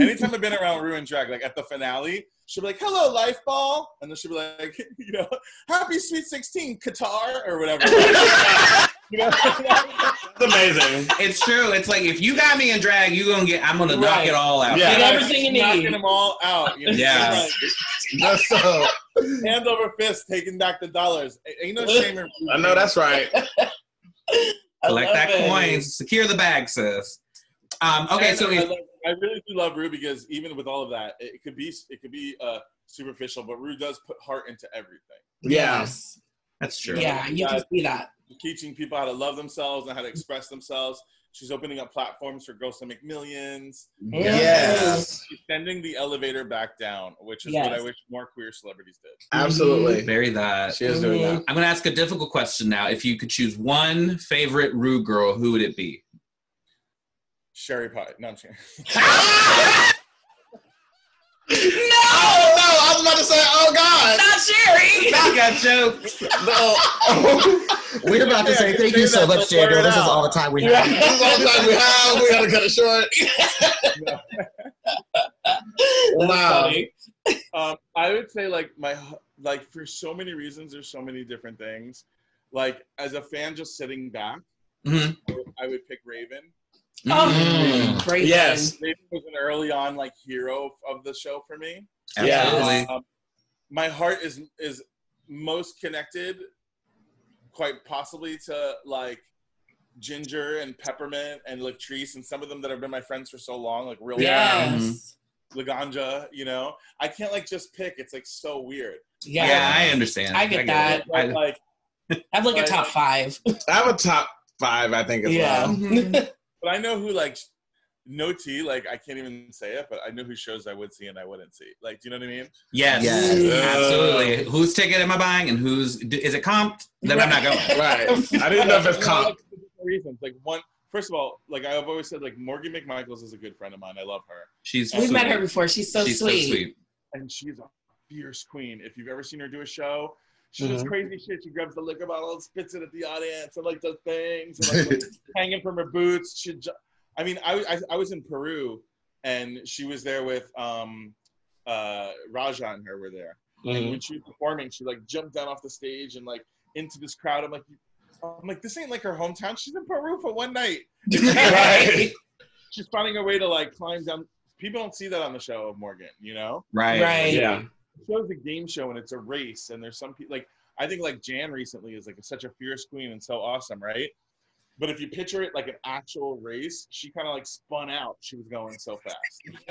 anytime I've been around Rue in drag, like at the finale, she'll be like, "Hello, life ball," and then she'll be like, you know, "Happy Sweet 16, Qatar," or whatever. you know, That's amazing. It's true. It's like if you got me in drag, you gonna get. I'm gonna knock it all out. Yeah. Get everything you knocking need. them all out. You know? Yeah. Like, That's so. hand over fist, taking back the dollars. Ain't no shame in I know that's right. I Collect that it. coin. Secure the bag, sis. Um, okay, And so I, if, love- I really do love Rue because even with all of that, it could be it could be uh, superficial, but Rue does put heart into everything. Yeah. Yes. that's true. Yeah, and you can see that. Teaching people how to love themselves and how to express themselves. She's opening up platforms for girls to make millions. Yes. She's sending the elevator back down, which is Yes. what I wish more queer celebrities did. Absolutely. Mm-hmm. Bury that. She is doing that. Mm-hmm. I'm gonna ask a difficult question now. If you could choose one favorite Rue girl, who would it be? Sherry pie. No, I'm kidding. No! I was about to say, oh god! Not Sherry. I got jokes. No. We're about to say thank you so much, Daniel. This is all the time we have. this is all the time we have. We gotta cut it short. wow. Um, I would say like my like for so many reasons. There's so many different things. Like as a fan, just sitting back, Mhm. I would pick Raven. Oh, Mm. great. Yes. Raven was an early on like hero of the show for me. Absolutely. Um, my heart is is most connected, quite possibly to like Ginger and Peppermint and Latrice and some of them that have been my friends for so long, like real Yes. Mm-hmm. Laganja. You know, I can't like just pick. It's like so weird. Yeah. Yeah, I understand. I get it. that. But, I- like, I have like a top five. I have a top five, I think, as Yeah. well. but I know who like no tea. Like I can't even say it, but I know who shows I would see and I wouldn't see. Like, do you know what I mean? Yes, Yes. absolutely. Whose ticket am I buying, and who's is it comped? Then I'm not going. Right. I didn't know if it's You comp. like, for different reasons. Like one, first of all, like I've always said, like Morgan McMichaels is a good friend of mine. I love her, She's We've met her before. She's so She's sweet. so sweet. and she's a fierce queen. If you've ever seen her do a show, she Mm-hmm. does crazy shit. She grabs the liquor bottle and spits it at the audience and like does things and like, hanging from her boots. She, ju- I mean, I, I I was in Peru and she was there with um uh Raja and her were there. Mm-hmm. And when she was performing, she like jumped down off the stage and like into this crowd. I'm like, I'm like, this ain't like her hometown. She's in Peru for one night. Right. She's finding a way to like climb down. People don't see that on the show of Morgan, you know. Right. Right. Yeah. The show's a game show and it's a race, and there's some people like I think like Jan recently is like such a fierce queen and so awesome, right? But if you picture it like an actual race, she kind of like spun out. She was going so fast.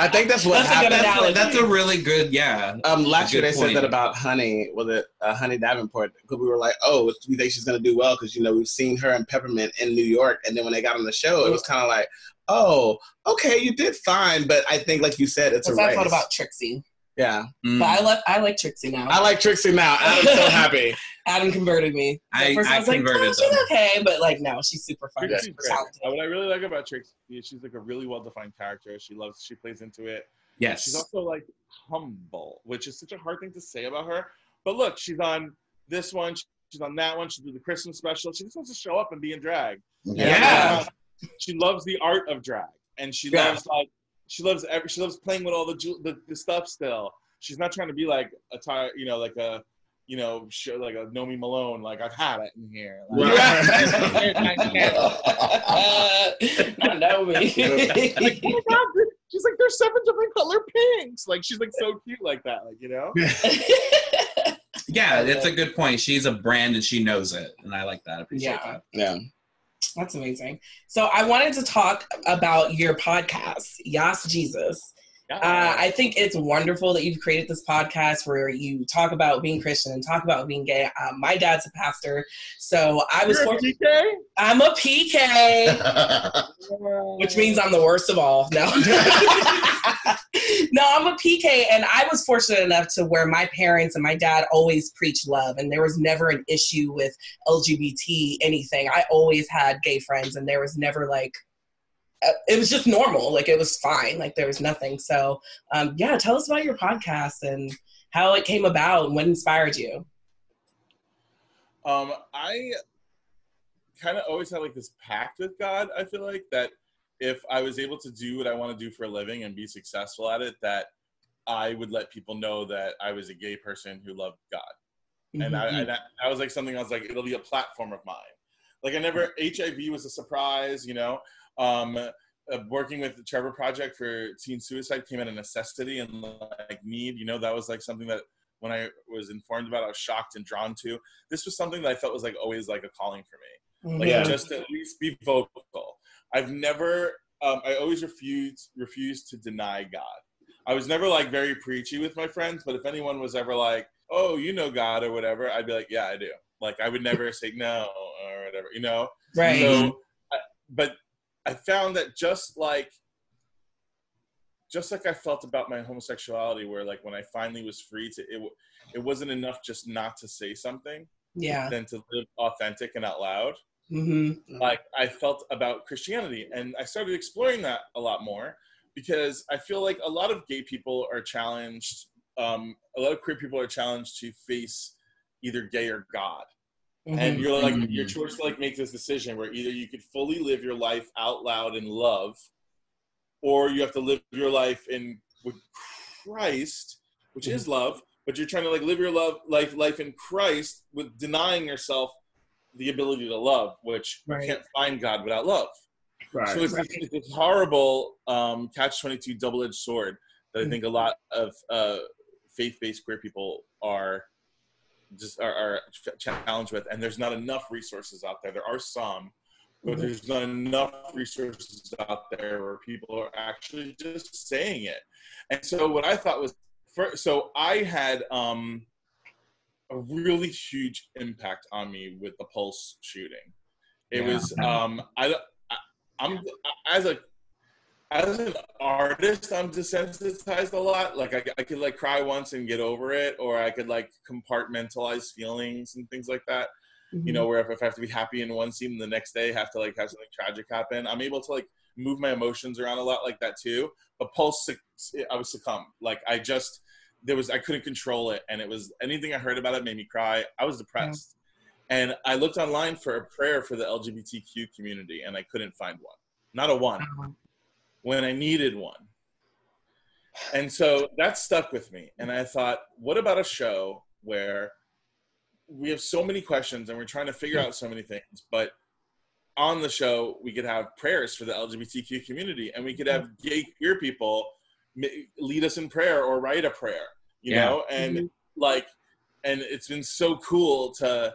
I think that's what That's a good analogy. That's, that's a really good. Yeah. Um, last year they point. said that about Honey. Was it uh, Honey Davenport? Because we were like, oh, we think she's gonna do well because you know we've seen her and Peppermint in New York, and then when they got on the show, it was kind of like, oh, okay, you did fine, but I think like you said, it's a That's how I race. thought about Trixie. Yeah, Mm. But I like I like Trixie now. I like Trixie now. I'm so happy. Adam converted me. At I- first I was like, converted oh, she's them. okay, but like no, she's super fun, Trixie's super talented. What I really like about Trixie is she's like a really well-defined character. She loves, she plays into it. yes. She's also like humble, which is such a hard thing to say about her. But look, she's on this one, she's on that one. She did the Christmas special. She just wants to show up and be in drag. Yeah. She loves the art of drag, and she Yeah. loves like she loves every she loves playing with all the ju- the, the stuff. Still, she's not trying to be like a tire, you know, like a you know, show, like a Nomi Malone. Like I've had it in here. Like, I know me. like, oh my God, she's like, there's seven different color pinks. Like she's like so cute like that. Like you know. yeah, it's a good point. She's a brand and she knows it, and I like that. I appreciate Yeah. that. Yeah. That's amazing. So I wanted to talk about your podcast, Yas Jesus. Uh, I think it's wonderful that you've created this podcast where you talk about being Christian and talk about being gay. Uh, my dad's a pastor, so I was. You're a PK? I'm a PK. which means I'm the worst of all. No. no, I'm a PK, and I was fortunate enough to where my parents and my dad always preached love, and there was never an issue with LGBT anything. I always had gay friends, and there was never like, it was just normal. Like it was fine. Like there was nothing. So, um, yeah, tell us about your podcast and how it came about and what inspired you. Um, I kind of always had like this pact with God. I feel like that if I was able to do what I want to do for a living and be successful at it, that I would let people know that I was a gay person who loved God. And I, Mhm. and I, I was like something I was like, it'll be a platform of mine. Like I never HIV was a surprise, you know. Um, uh, working with the Trevor Project for teen suicide came out of necessity and like need. You know, that was like something that when I was informed about, I was shocked and drawn to. This was something that I felt was like always like a calling for me like Yeah. just at least be vocal. I've never, um, I always refused refused to deny God. I was never like very preachy with my friends, but if anyone was ever like, "Oh, you know God" or whatever, I'd be like, "Yeah, I do." Like I would never say no or whatever, you know. Right. So, but I found that just like, just like I felt about my homosexuality, where like when I finally was free to, it, it wasn't enough just not to say something, yeah. than to live authentic and out loud hmm like I felt about Christianity. And I started exploring that a lot more because I feel like a lot of gay people are challenged, um, a lot of queer people are challenged to face either gay or God. Mm-hmm. And you're like, Mhm. your choice to like make this decision where either you could fully live your life out loud in love, or you have to live your life in with Christ, which is love, but you're trying to like live your love life life in Christ with denying yourself the ability to love, which Right. you can't find God without love. Right. So it's, Right. it's this horrible um, catch twenty two double edged sword that I think a lot of uh, faith based queer people are just are, are challenged with, and there's not enough resources out there. There are some, but Mhm. there's not enough resources out there where people are actually just saying it. And so what I thought was, for, so I had um, a really huge impact on me with the Pulse shooting. It Yeah. was um, I, I I'm as a as an artist, I'm desensitized a lot. Like I, I could like cry once and get over it, or I could like compartmentalize feelings and things like that. You know, where if, if I have to be happy in one scene, the next day I have to like have something tragic happen. I'm able to like move my emotions around a lot like that too. But Pulse, I was succumb. Like I just there was I couldn't control it, and it was anything I heard about it made me cry. I was depressed, and I looked online for a prayer for the LGBTQ community, and I couldn't find one. Not a one. When I needed one. And so that stuck with me. And I thought, what about a show where we have so many questions and we're trying to figure out so many things, but on the show, we could have prayers for the LGBTQ community and we could have gay queer people lead us in prayer or write a prayer, you Yeah. know? And mm-hmm. like, and it's been so cool to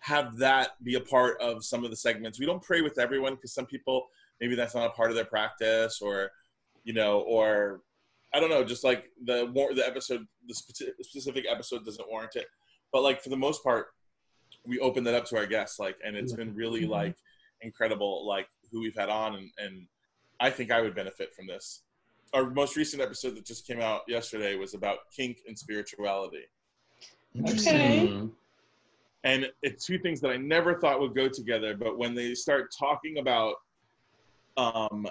have that be a part of some of the segments. We don't pray with everyone because some people maybe that's not a part of their practice or you know or i don't know just like the more the episode the speci- specific episode doesn't warrant it but like for the most part we open that up to our guests like and it's been really Mhm. like incredible like who we've had on and, and i think i would benefit from this our most recent episode that just came out yesterday was about kink and spirituality Okay. and it's two things that I never thought would go together. But when they start talking about um,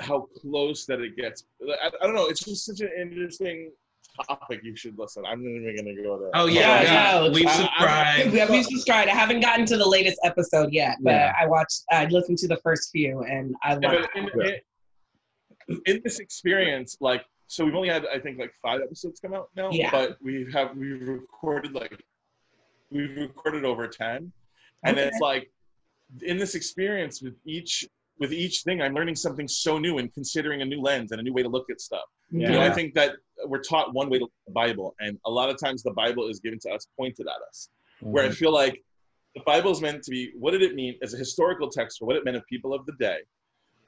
how close that it gets, I, I don't know. It's just such an interesting topic. You should listen. I'm not even going to go there. Oh yeah, Yeah, yeah. no, we've I- I- subscribed. Yeah, we subscribed. I haven't gotten to the latest episode yet, but Yeah. I watched. I listened to the first few, and I Yeah, it. but in, in, in this experience, like, so we've only had I think like five episodes come out now. Yeah. But we have we've recorded like we've recorded over ten, and Okay. it's like in this experience with each with each thing, I'm learning something so new and considering a new lens and a new way to look at stuff. Yeah. You know, I think that we're taught one way to look at the Bible, and a lot of times the Bible is given to us, pointed at us. Where I Mm-hmm. feel like the Bible is meant to be what did it mean as a historical text for what it meant of people of the day,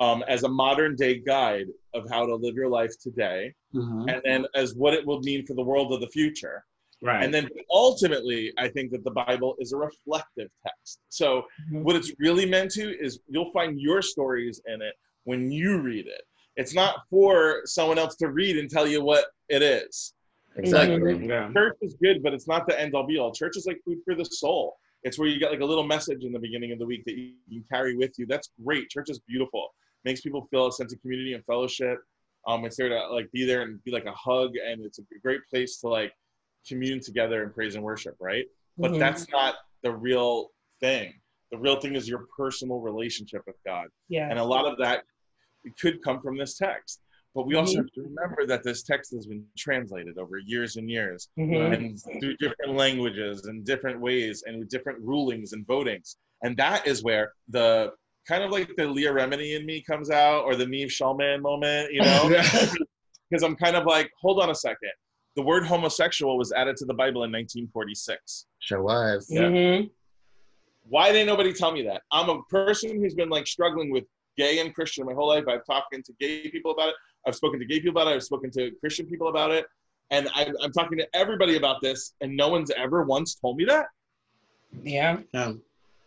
um, as a modern day guide of how to live your life today, Mhm. and then as what it will mean for the world of the future. Right. And then ultimately, I think that the Bible is a reflective text. So, Mhm. what it's really meant to is you'll find your stories in it when you read it. It's not for someone else to read and tell you what it is. Exactly. yeah. Church is good, but it's not the end all be all. Church is like food for the soul. It's where you get like a little message in the beginning of the week that you can carry with you. That's great. Church is beautiful. Makes people feel a sense of community and fellowship. Um, it's there to like be there and be like a hug, and it's a great place to like commune together and praise and worship, right? but Mhm. that's not the real thing. The real thing is your personal relationship with God. Yeah. And a lot of that could come from this text. But we also Mhm. have to remember that this text has been translated over years and years Mhm. and through different languages and different ways and with different rulings and votings. And that is where the kind of like the Leah Remini in me comes out or the Nev Schulman moment, you know? Because I'm kind of like, hold on a second. The word homosexual was added to the Bible in 1946. Sure was. Yeah. Mhm. Why didn't nobody tell me that? I'm a person who's been like struggling with gay and Christian my whole life. I've talked to gay people about it. I've spoken to gay people about it. I've spoken to Christian people about it. And I, I'm talking to everybody about this, and no one's ever once told me that. Yeah. Um,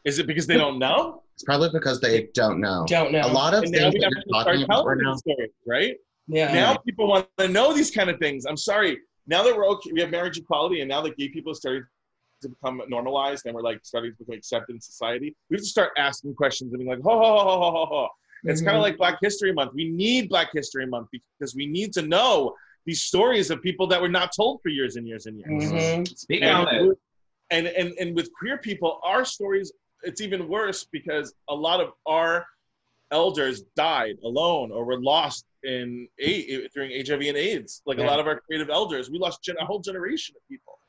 Is it because they don't know? It's probably because they don't know. Don't know. A lot of And things now that we have you're to start talking about right telling now. these stories, right? Yeah. Now people want to know these kind of things. I'm sorry. Now that we're okay, we have marriage equality, and now that gay people are starting to become normalized, and we're like starting to become accepted in society, we have to start asking questions and being like, ho ho ho ho ho ho ho. It's kind Mhm. of like Black History Month. We need Black History Month because we need to know these stories of people that were not told for years and years and years. Mhm. Speak on And, it. and and and with queer people, our stories it's even worse because a lot of our elders died alone or were lost in a during HIV and AIDS. Like a lot of our creative elders, we lost gen- a whole generation of people.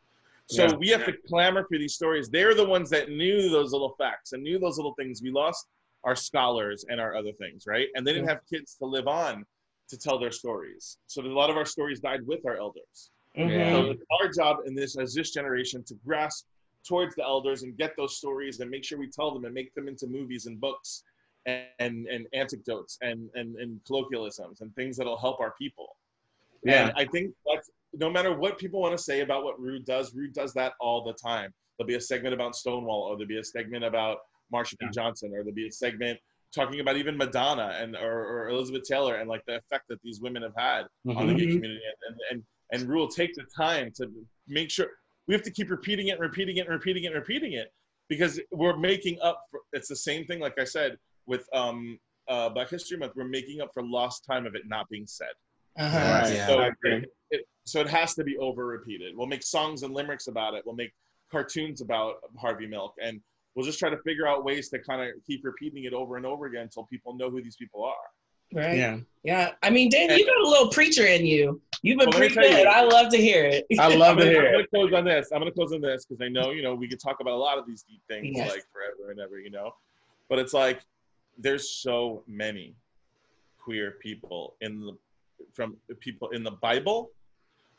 So Yeah. we have to clamor for these stories. They're the ones that knew those little facts and knew those little things. We lost our scholars and our other things, right? And they didn't have kids to live on to tell their stories. So a lot of our stories died with our elders. Mhm. So it's our job in this as this generation to grasp towards the elders and get those stories and make sure we tell them and make them into movies and books and and, anecdotes and, and and colloquialisms and things that'll help our people. Yeah. And I think that's no matter what people want to say about what Rue does, Rue does that all the time. There'll be a segment about Stonewall, or there'll be a segment about Marsha P. Yeah. Johnson, or there'll be a segment talking about even Madonna and or, or Elizabeth Taylor and like the effect that these women have had on the gay Mhm. community and and and Rue will take the time to make sure we have to keep repeating it and repeating it and repeating it and repeating it because we're making up for it's the same thing like I said with um uh Black History Month we're making up for lost time of it not being said Uh-huh. Right. Yeah. so I it, it, so it has to be over repeated we'll make songs and limericks about it we'll make cartoons about Harvey Milk and we'll just try to figure out ways to kind of keep repeating it over and over again until people know who these people are Right. yeah. Yeah. I mean, Dan, you got a little preacher in you. You've been Well, let me preaching. tell you. I love to hear it. I love I'm to gonna, hear I'm gonna close on this. I'm gonna close on this because I know you know we could talk about a lot of these deep things Yes. like forever and ever, you know. But it's like there's so many queer people in the from people in the Bible,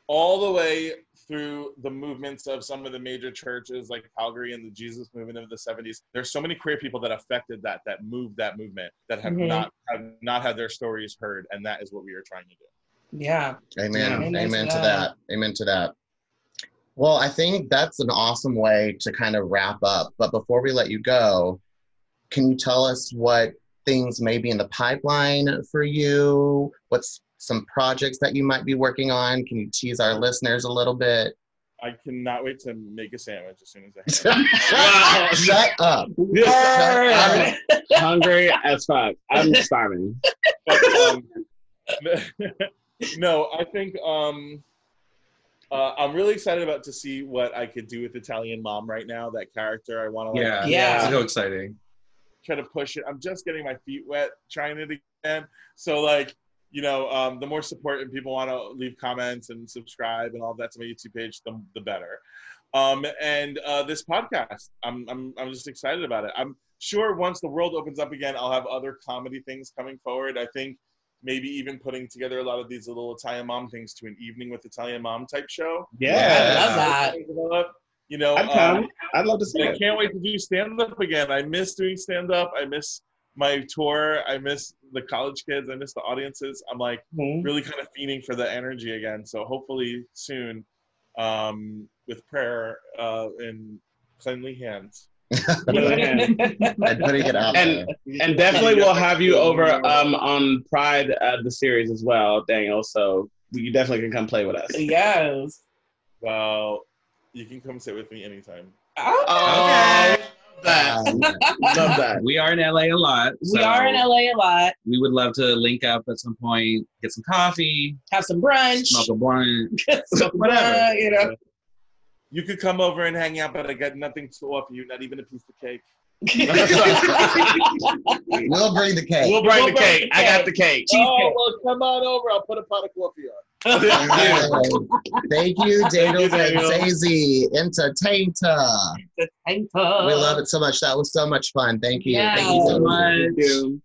all the way through the movements of some of the major churches like Calvary and the Jesus movement of the 70s. There's so many queer people that affected that, that moved that movement, that have Mhm. not have not had their stories heard, and that is what we are trying to do. Yeah. Amen. Amen to Amen to that. that. Amen to that. Well, I think that's an awesome way to kind of wrap up. But before we let you go, can you tell us what things may be in the pipeline for you? What's some projects that you might be working on? Can you tease our listeners a little bit? I cannot wait to make a sandwich as soon as I have. Shut up. I'm hungry as fuck. I'm starving. but, um, no, I think um, uh, I'm really excited about to see what I could do with Italian Mom right now. That character, I want to like Yeah. Yeah. So exciting. Try to push it. I'm just getting my feet wet trying it again. So like, you know, um, the more support and people want to leave comments and subscribe and all that to my YouTube page, the, the better. Um, and uh, this podcast, I'm, I'm, I'm just excited about it. I'm sure once the world opens up again, I'll have other comedy things coming forward. I think maybe even putting together a lot of these little Italian mom things to an evening with Italian mom type show. I Yeah. love that. Develop, You know, I'd um. I'd love to see I it. can't wait to do stand up again. I miss doing stand up. I miss my tour. I miss the college kids. I miss the audiences. I'm like Mhm. really kind of fiending for the energy again. So hopefully soon, um, with prayer uh, and cleanly hands. and putting it out And- there. And definitely we'll have you over um, on Pride, uh, the series as well, Daniel. So you definitely can come play with us. yes. Well, you can come sit with me anytime. Oh, Okay. that. Love that. We are in LA a lot. We are in LA a lot. We would love to link up at some point, get some coffee, Have some brunch. smoke a blunt. Whatever. blunt, you know. you could come over and hang out, but I got nothing to offer you, not even a piece of cake. We'll bring the cake. We'll bring We'll the bring cake. the I got the cake. Oh, well, come on over. I'll put a pot of coffee on. Thank you, Daniel you, Daniel. Franzese, Entertainer. We love it so much. That was so much fun. Thank you. Yeah. Thank you so much. Thank you.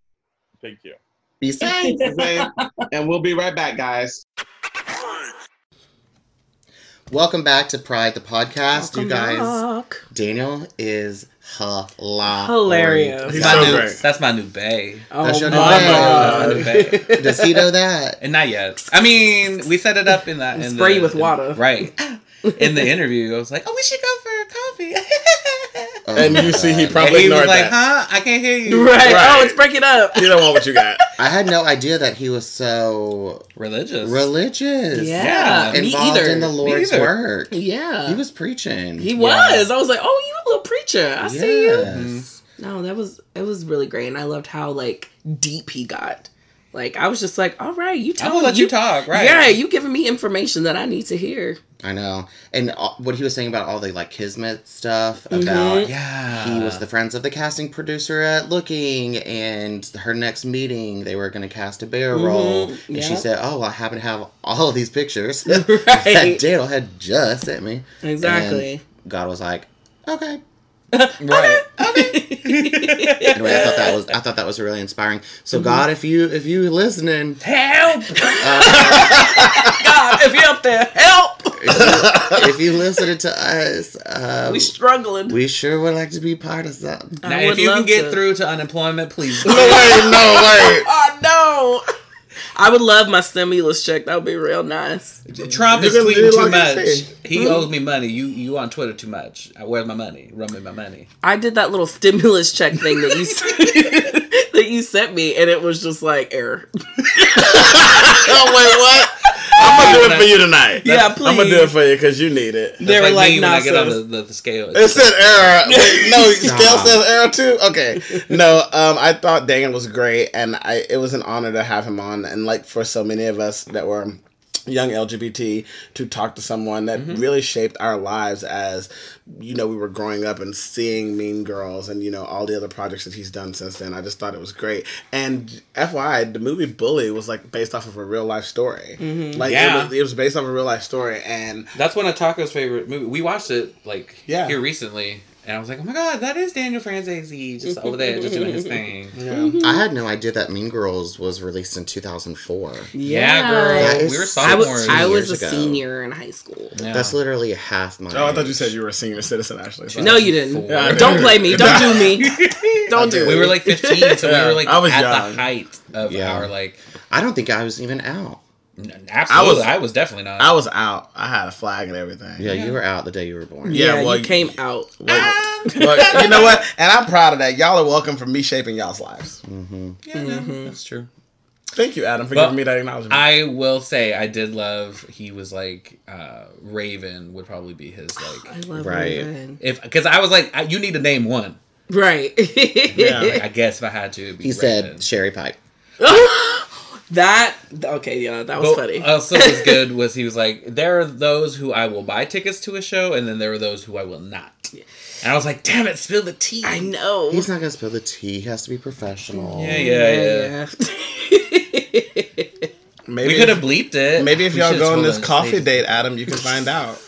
Thank you. Be safe. and we'll be right back, guys. Welcome back to Pride the podcast, you guys. Welcome Daniel is hilarious. Hilarious. That's He's my, so new, great. that's my new bae. Oh that's oh your my new That's my new god. bae. Does he know that? And not yet. I mean, we set it up in that. In Spray the, you with in- water. right. In the interview, I was like, "Oh, we should go for a coffee." Oh And my you see he probably and he was like, that. "Huh? I can't hear you." Right. Right. Oh, it's breaking up. You don't want what you got. I had no idea that he was so Religious. religious. Yeah. Me Involved either. in the Lord's work. Yeah. He was preaching. He was. I was like, oh, you a little preacher. I see you. Yes. No, that was it was really great, and I loved how like deep he got. Like I was just like, all right, you talk. I'm tell gonna me let you talk, right? Yeah, you giving me information that I need to hear. I know. And uh, what he was saying about all the like kismet stuff Mhm. about Yeah. he was the friends of the casting producer at Looking, and her next meeting they were going to cast a bear Mhm. role, and she said, "Oh, I happen to have all of these pictures that right. Daniel had just sent me." Exactly. God was like, "Okay." right. Anyway, I thought that was I thought that was really inspiring. So Mm-hmm. God, if you if you listening, Help! uh, God, if you're up there, help! If you listening to us, uh, we struggling. we sure would like to be part of something. Now, if you can get to. through to unemployment, please. No way, no way. Oh no! I would love my stimulus check. That would be real nice. Trump is tweeting too like I much. say. He owes me money. You you on Twitter too much. Where's my money? Run me my money. I did that little stimulus check thing that you that you sent me, and it was just like error. oh wait, what? I'm gonna do it for you tonight. Yeah, please. I'm gonna do it for you because you need it. They were That's like, me when nah, I get on the, the, the scale. It said error. Wait, no, scale says error too. Okay, no. Um, I thought Daniel was great, and I it was an honor to have him on. And like for so many of us that were young LGBT to talk to someone that mm-hmm. really shaped our lives as you know we were growing up and seeing Mean Girls and you know all the other projects that he's done since then. I just thought it was great. And FYI, the movie Bully was like based off of a real life story. Mm-hmm. Like Yeah. it, was, it was based off a real life story, and That's one of Taco's favorite movie. We watched it like Yeah. here recently, and I was like, oh my god, that is Daniel Franzese just over there, just doing his thing. yeah. Mm-hmm. I had no idea that Mean Girls was released in 2004. Yeah, girl. That we were so I was sophomores. I was a ago. senior in high school. Yeah. That's literally half my. Oh, I thought you said you were a senior citizen. Actually, Sorry. No, you didn't. Yeah, I Don't did. play me. Don't do me. Don't do we were like 15, so Yeah, we were like I was at young. the height of Yeah. our like. I don't think I was even out. N- Absolutely, I I was- was, definitely not. I was out. I had a flag and everything. Yeah, you were out the day you were born. yeah, Yeah, well, you came out. But you know what? And I'm proud of that. Y'all are welcome for me shaping y'all's lives. hmm yeah, no, Mhm. that's true. Thank you, Adam, for Well, giving me that acknowledgement. I will say I did love. He was like uh Raven would probably be his I like love Right. Raven. if because I was like I, you need to name one. Right. Yeah. Like, I guess if I had to, it'd be He Raven. said Sherry Pipe. that okay, yeah, that was But funny. Uh, also, was good was he was like, there are those who I will buy tickets to a show, and then there are those who I will not. And I was like, damn it, spill the tea. I know. He's not gonna spill the tea. He has to be professional. Yeah, yeah, maybe we could have bleeped it. Maybe if We y'all go on this coffee date, Adam, you can find out.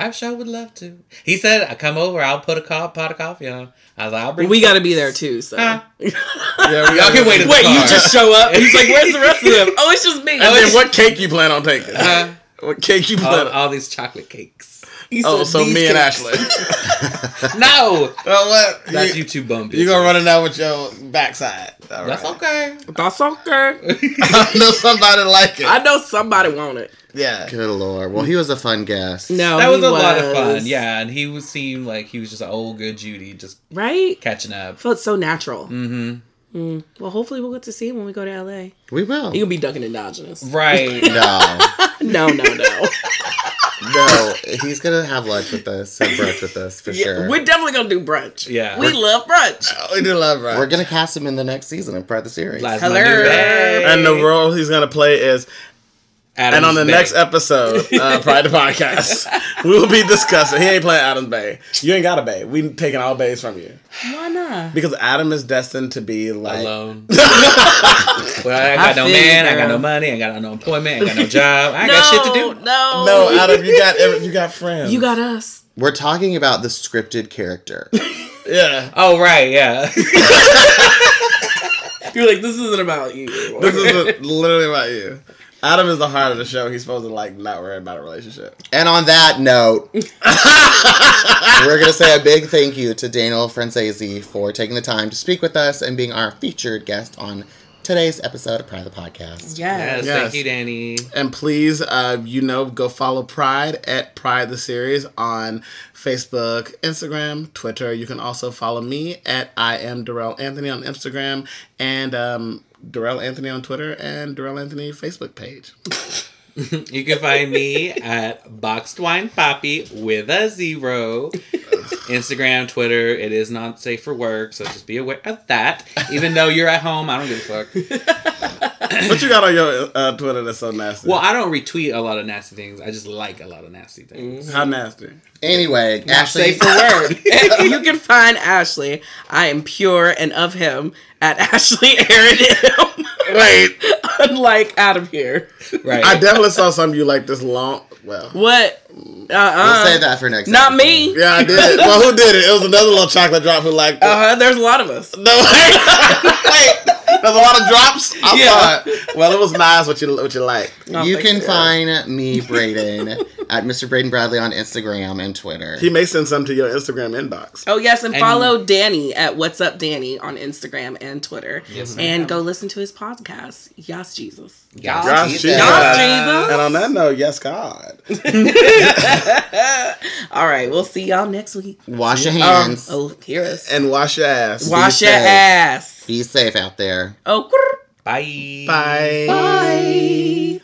I sure would love to. He said, I come over, I'll put a co- pot of coffee on. I was like, I'll bring we got to be there too. So Huh? Yeah, we Y'all can wait in wait, you just show up. He's like, "Where's the rest of them?" Oh, it's just me. And then what cake you plan on taking? Uh, what cake you all, plan on? all these chocolate cakes. He Oh, so "These me and. Ashley. No! well, what? That's you, you two bum bitches. you gonna run it out with your backside? All That's right. okay. That's okay. I know somebody like it. I know somebody want it. Yeah. Good lord. Well, he was a fun guest. No, that he was a lot of fun. Yeah, and he was seemed like he was just an old good Judy, just right. catching up. Felt so natural. Mm-hmm. Mm. Well, hopefully we'll get to see him when we go to LA. We will. He gonna be ducking endogenous. Right. No, No, no, no. no. He's gonna have lunch with us, have brunch with us for Yeah, sure. We're definitely gonna do brunch. Yeah. we love brunch. We do love brunch. We're gonna cast him in the next season of Pride the Series. Last Hello. And the role he's gonna play is Adams and on the Bay. next episode, uh, Pride the Podcast, we will be discussing. He ain't playing Adam's Bay. You ain't got a bay. We taking all bays from you Why not? because Adam is destined to be like. alone. well, I got I no feel you, man, I got no money, I got no employment, I got no job, I got shit to do. No, No, Adam, you got every- you got friends. You got us. We're talking about the scripted character. yeah. Oh right, yeah. You're like, this isn't about you. This is literally about you. Adam is the heart of the show. He's supposed to like not worry about a relationship. and on that note, we're going to say a big thank you to Daniel Franzese for taking the time to speak with us and being our featured guest on today's episode of Pride of the Podcast. yes, yes. Yes. thank you, Danny. And please, uh, you know, go follow Pride at Pride the Series on Facebook, Instagram, Twitter. You can also follow me at I am Darrell Anthony on Instagram and um, Darrell Anthony on Twitter and Darrell Anthony Facebook page. You can find me at Boxed Wine Poppy with a zero. Instagram, Twitter. It is not safe for work, so just be aware of that. Even though you're at home, I don't give a fuck. what you got on your uh, Twitter that's so nasty? Well, I don't retweet a lot of nasty things. I just like a lot of nasty things. How nasty? Anyway, Not Ashley, safe for work. you can find Ashley. I am pure and of him at Ashley Aaron M. Wait, Unlike Adam here. right. I definitely saw some of you like this long. Well, What? Uh we'll uh save that for next Not episode. me. yeah, I did. Well, who did it? It was another little chocolate drop who liked it. Uh huh. There's a lot of us. No, wait, wait. There's a lot of drops. I Yeah. saw. Well, it was nice. What you what you like? Oh, you can you. find me, Braden, at Mr. Braden Bradley on Instagram and Twitter. He may send some to your Instagram inbox. Oh yes, and, And- follow Danny at What's Up Danny on Instagram and Twitter, Yes, and go listen to his podcast. Yas Jesus. Yes, Yes, Jesus. Jesus. Yas Jesus. And on that note, yes, God. All right, we'll see y'all next week. Wash your Um, hands. oh, hear us. And wash your ass. Wash your safe. ass. Be safe out there. Oh, grrr. Bye. Bye. Bye.